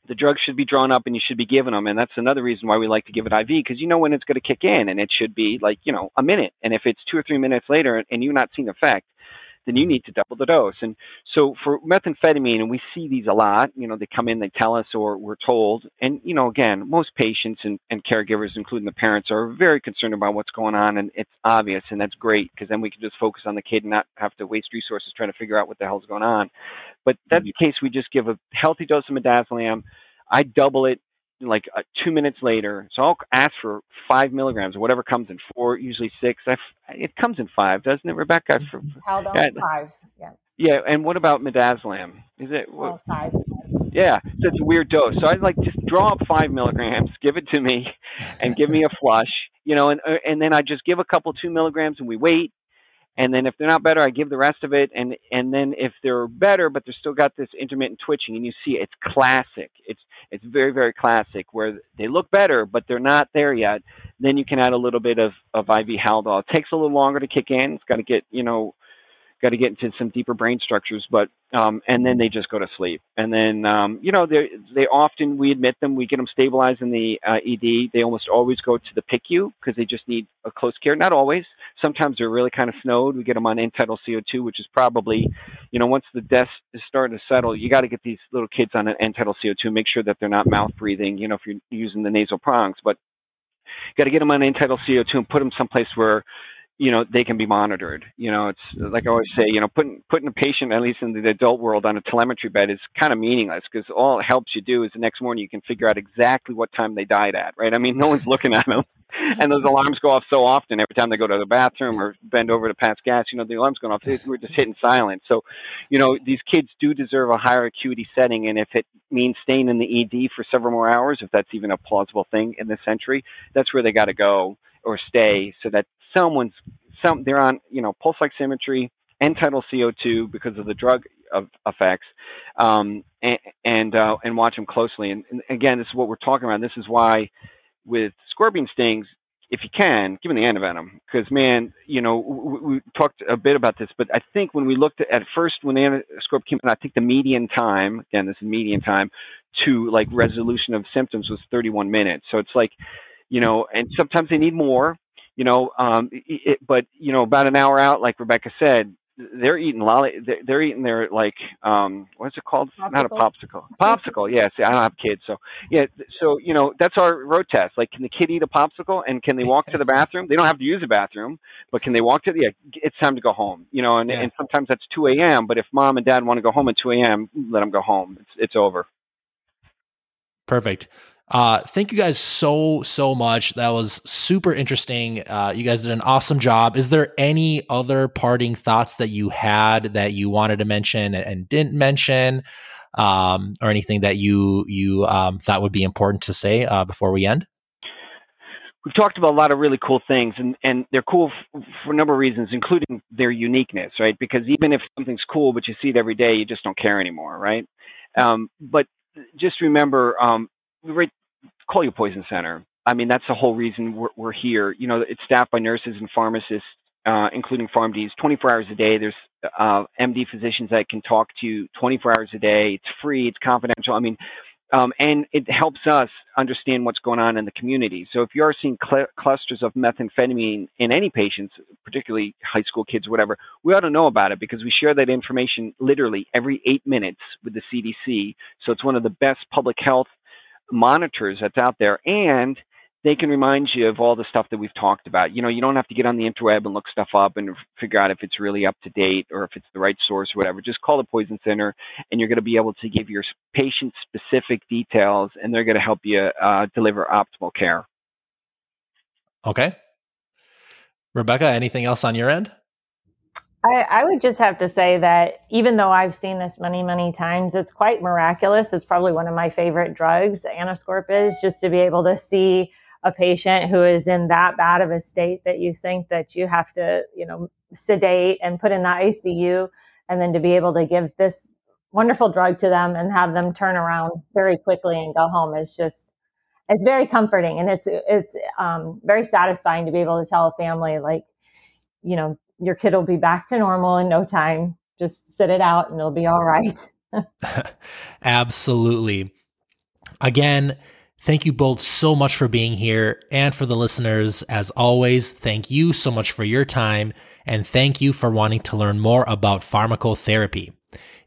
The drugs should be drawn up and you should be giving them. And that's another reason why we like to give it IV because you know when it's going to kick in and it should be like, you know, a minute. And if it's two or three minutes later and you're not seeing effect, then you need to double the dose. And so for methamphetamine, and we see these a lot, you know, they come in, they tell us, or we're told. And, you know, again, most patients and, and caregivers, including the parents, are very concerned about what's going on. And it's obvious, and that's great because then we can just focus on the kid and not have to waste resources trying to figure out what the hell's going on. But that's mm-hmm. the case. We just give a healthy dose of midazolam. I double it like uh, two minutes later. So I'll ask for five milligrams or whatever comes in four, usually six. I, it comes in five, doesn't it, Rebecca? For, Haldol yeah, five. Yeah. Yeah, and what about midazolam? Is it oh, five? Yeah, so it's a weird dose. So I'd like just draw up five milligrams, give it to me, and give me a flush. You know, and uh, and then I just give a couple two milligrams, and we wait, and then if they're not better, I give the rest of it, and and then if they're better, but they're still got this intermittent twitching, and you see it's classic. It's it's very very classic where they look better, but they're not there yet. Then you can add a little bit of of IV Haldol. It takes a little longer to kick in. It's got to get you know got to get into some deeper brain structures, but um, and then they just go to sleep. And then um, you know they they often we admit them, we get them stabilized in the uh, ED. They almost always go to the PICU because they just need a close care. Not always. Sometimes they're really kind of snowed. We get them on end-tidal CO2, which is probably, you know, once the death is starting to settle, you got to get these little kids on an end-tidal CO2. Make sure that they're not mouth breathing. You know, if you're using the nasal prongs, but got to get them on end-tidal CO2 and put them someplace where you know they can be monitored you know it's like i always say you know putting putting a patient at least in the adult world on a telemetry bed is kind of meaningless because all it helps you do is the next morning you can figure out exactly what time they died at right i mean no one's looking at them and those alarms go off so often every time they go to the bathroom or bend over to pass gas you know the alarm's going off we're just hitting silent so you know these kids do deserve a higher acuity setting and if it means staying in the ed for several more hours if that's even a plausible thing in this century that's where they got to go or stay so that someone's some they're on you know pulse oximetry end-tidal CO2 because of the drug of, effects, um, and and, uh, and watch them closely. And, and, again, this is what we're talking about. This is why with scorpion stings, if you can, give them the antivenom because man, you know we, we, talked a bit about this, but I think when we looked at, at first when the Anascorp came out, I think the median time again, this is median time to like resolution of symptoms was 31 minutes. So it's like, you know, and sometimes they need more you know, um, it, but you know, about an hour out, like Rebecca said, they're eating lolly. They're, they're eating their like, um, what's it called? Popsicle. Not a popsicle. Popsicle. Yes. Yeah, I don't have kids, so yeah. So you know, that's our road test. Like, can the kid eat a popsicle and can they walk to the bathroom? They don't have to use a bathroom, but can they walk to the? Yeah, it's time to go home. You know, and yeah. and sometimes that's 2 a.m. But if mom and dad want to go home at 2 a.m., let them go home. It's it's over. Perfect. Uh, thank you guys so, so much. That was super interesting. Uh, you guys did an awesome job. Is there any other parting thoughts that you had that you wanted to mention and, and didn't mention? Um, or anything that you you um, thought would be important to say uh, before we end? We've talked about a lot of really cool things, and, and they're cool f- for a number of reasons, including their uniqueness, right? Because even if something's cool, but you see it every day, you just don't care anymore, right? Um, but just remember, um, right, call your poison center. I mean, that's the whole reason we're, we're here. You know, it's staffed by nurses and pharmacists, uh, including PharmDs, 24 hours a day. There's uh, MD physicians that can talk to you 24 hours a day. It's free. It's confidential. I mean, um, and it helps us understand what's going on in the community. So if you are seeing cl- clusters of methamphetamine in any patients, particularly high school kids or whatever, we ought to know about it because we share that information literally every eight minutes with the CDC. So it's one of the best public health monitors that's out there and they can remind you of all the stuff that we've talked about. You know, you don't have to get on the interweb and look stuff up and figure out if it's really up to date or if it's the right source or whatever. Just call the Poison Center and you're going to be able to give your patient specific details and they're going to help you uh, deliver optimal care. Okay. Rebecca, anything else on your end? I, I, would just have to say that even though I've seen this many, many times, it's quite miraculous. It's probably one of my favorite drugs, the Anascorp is, just to be able to see a patient who is in that bad of a state that you think that you have to, you know, sedate and put in the ICU, and then to be able to give this wonderful drug to them and have them turn around very quickly and go home is just it's very comforting and it's it's um, very satisfying to be able to tell a family like you know your kid will be back to normal in no time. Just sit it out and it'll be all right. Absolutely. Again, thank you both so much for being here. And for the listeners, as always, thank you so much for your time. And thank you for wanting to learn more about pharmacotherapy.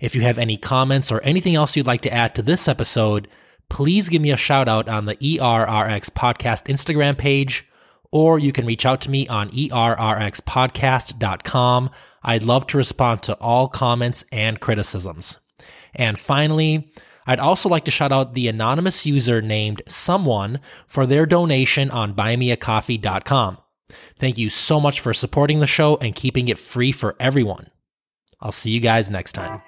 If you have any comments or anything else you'd like to add to this episode, please give me a shout out on the ERRX podcast Instagram page or you can reach out to me on errxpodcast.com. I'd love to respond to all comments and criticisms. And finally, I'd also like to shout out the anonymous user named Someone for their donation on buymeacoffee.com. Thank you so much for supporting the show and keeping it free for everyone. I'll see you guys next time.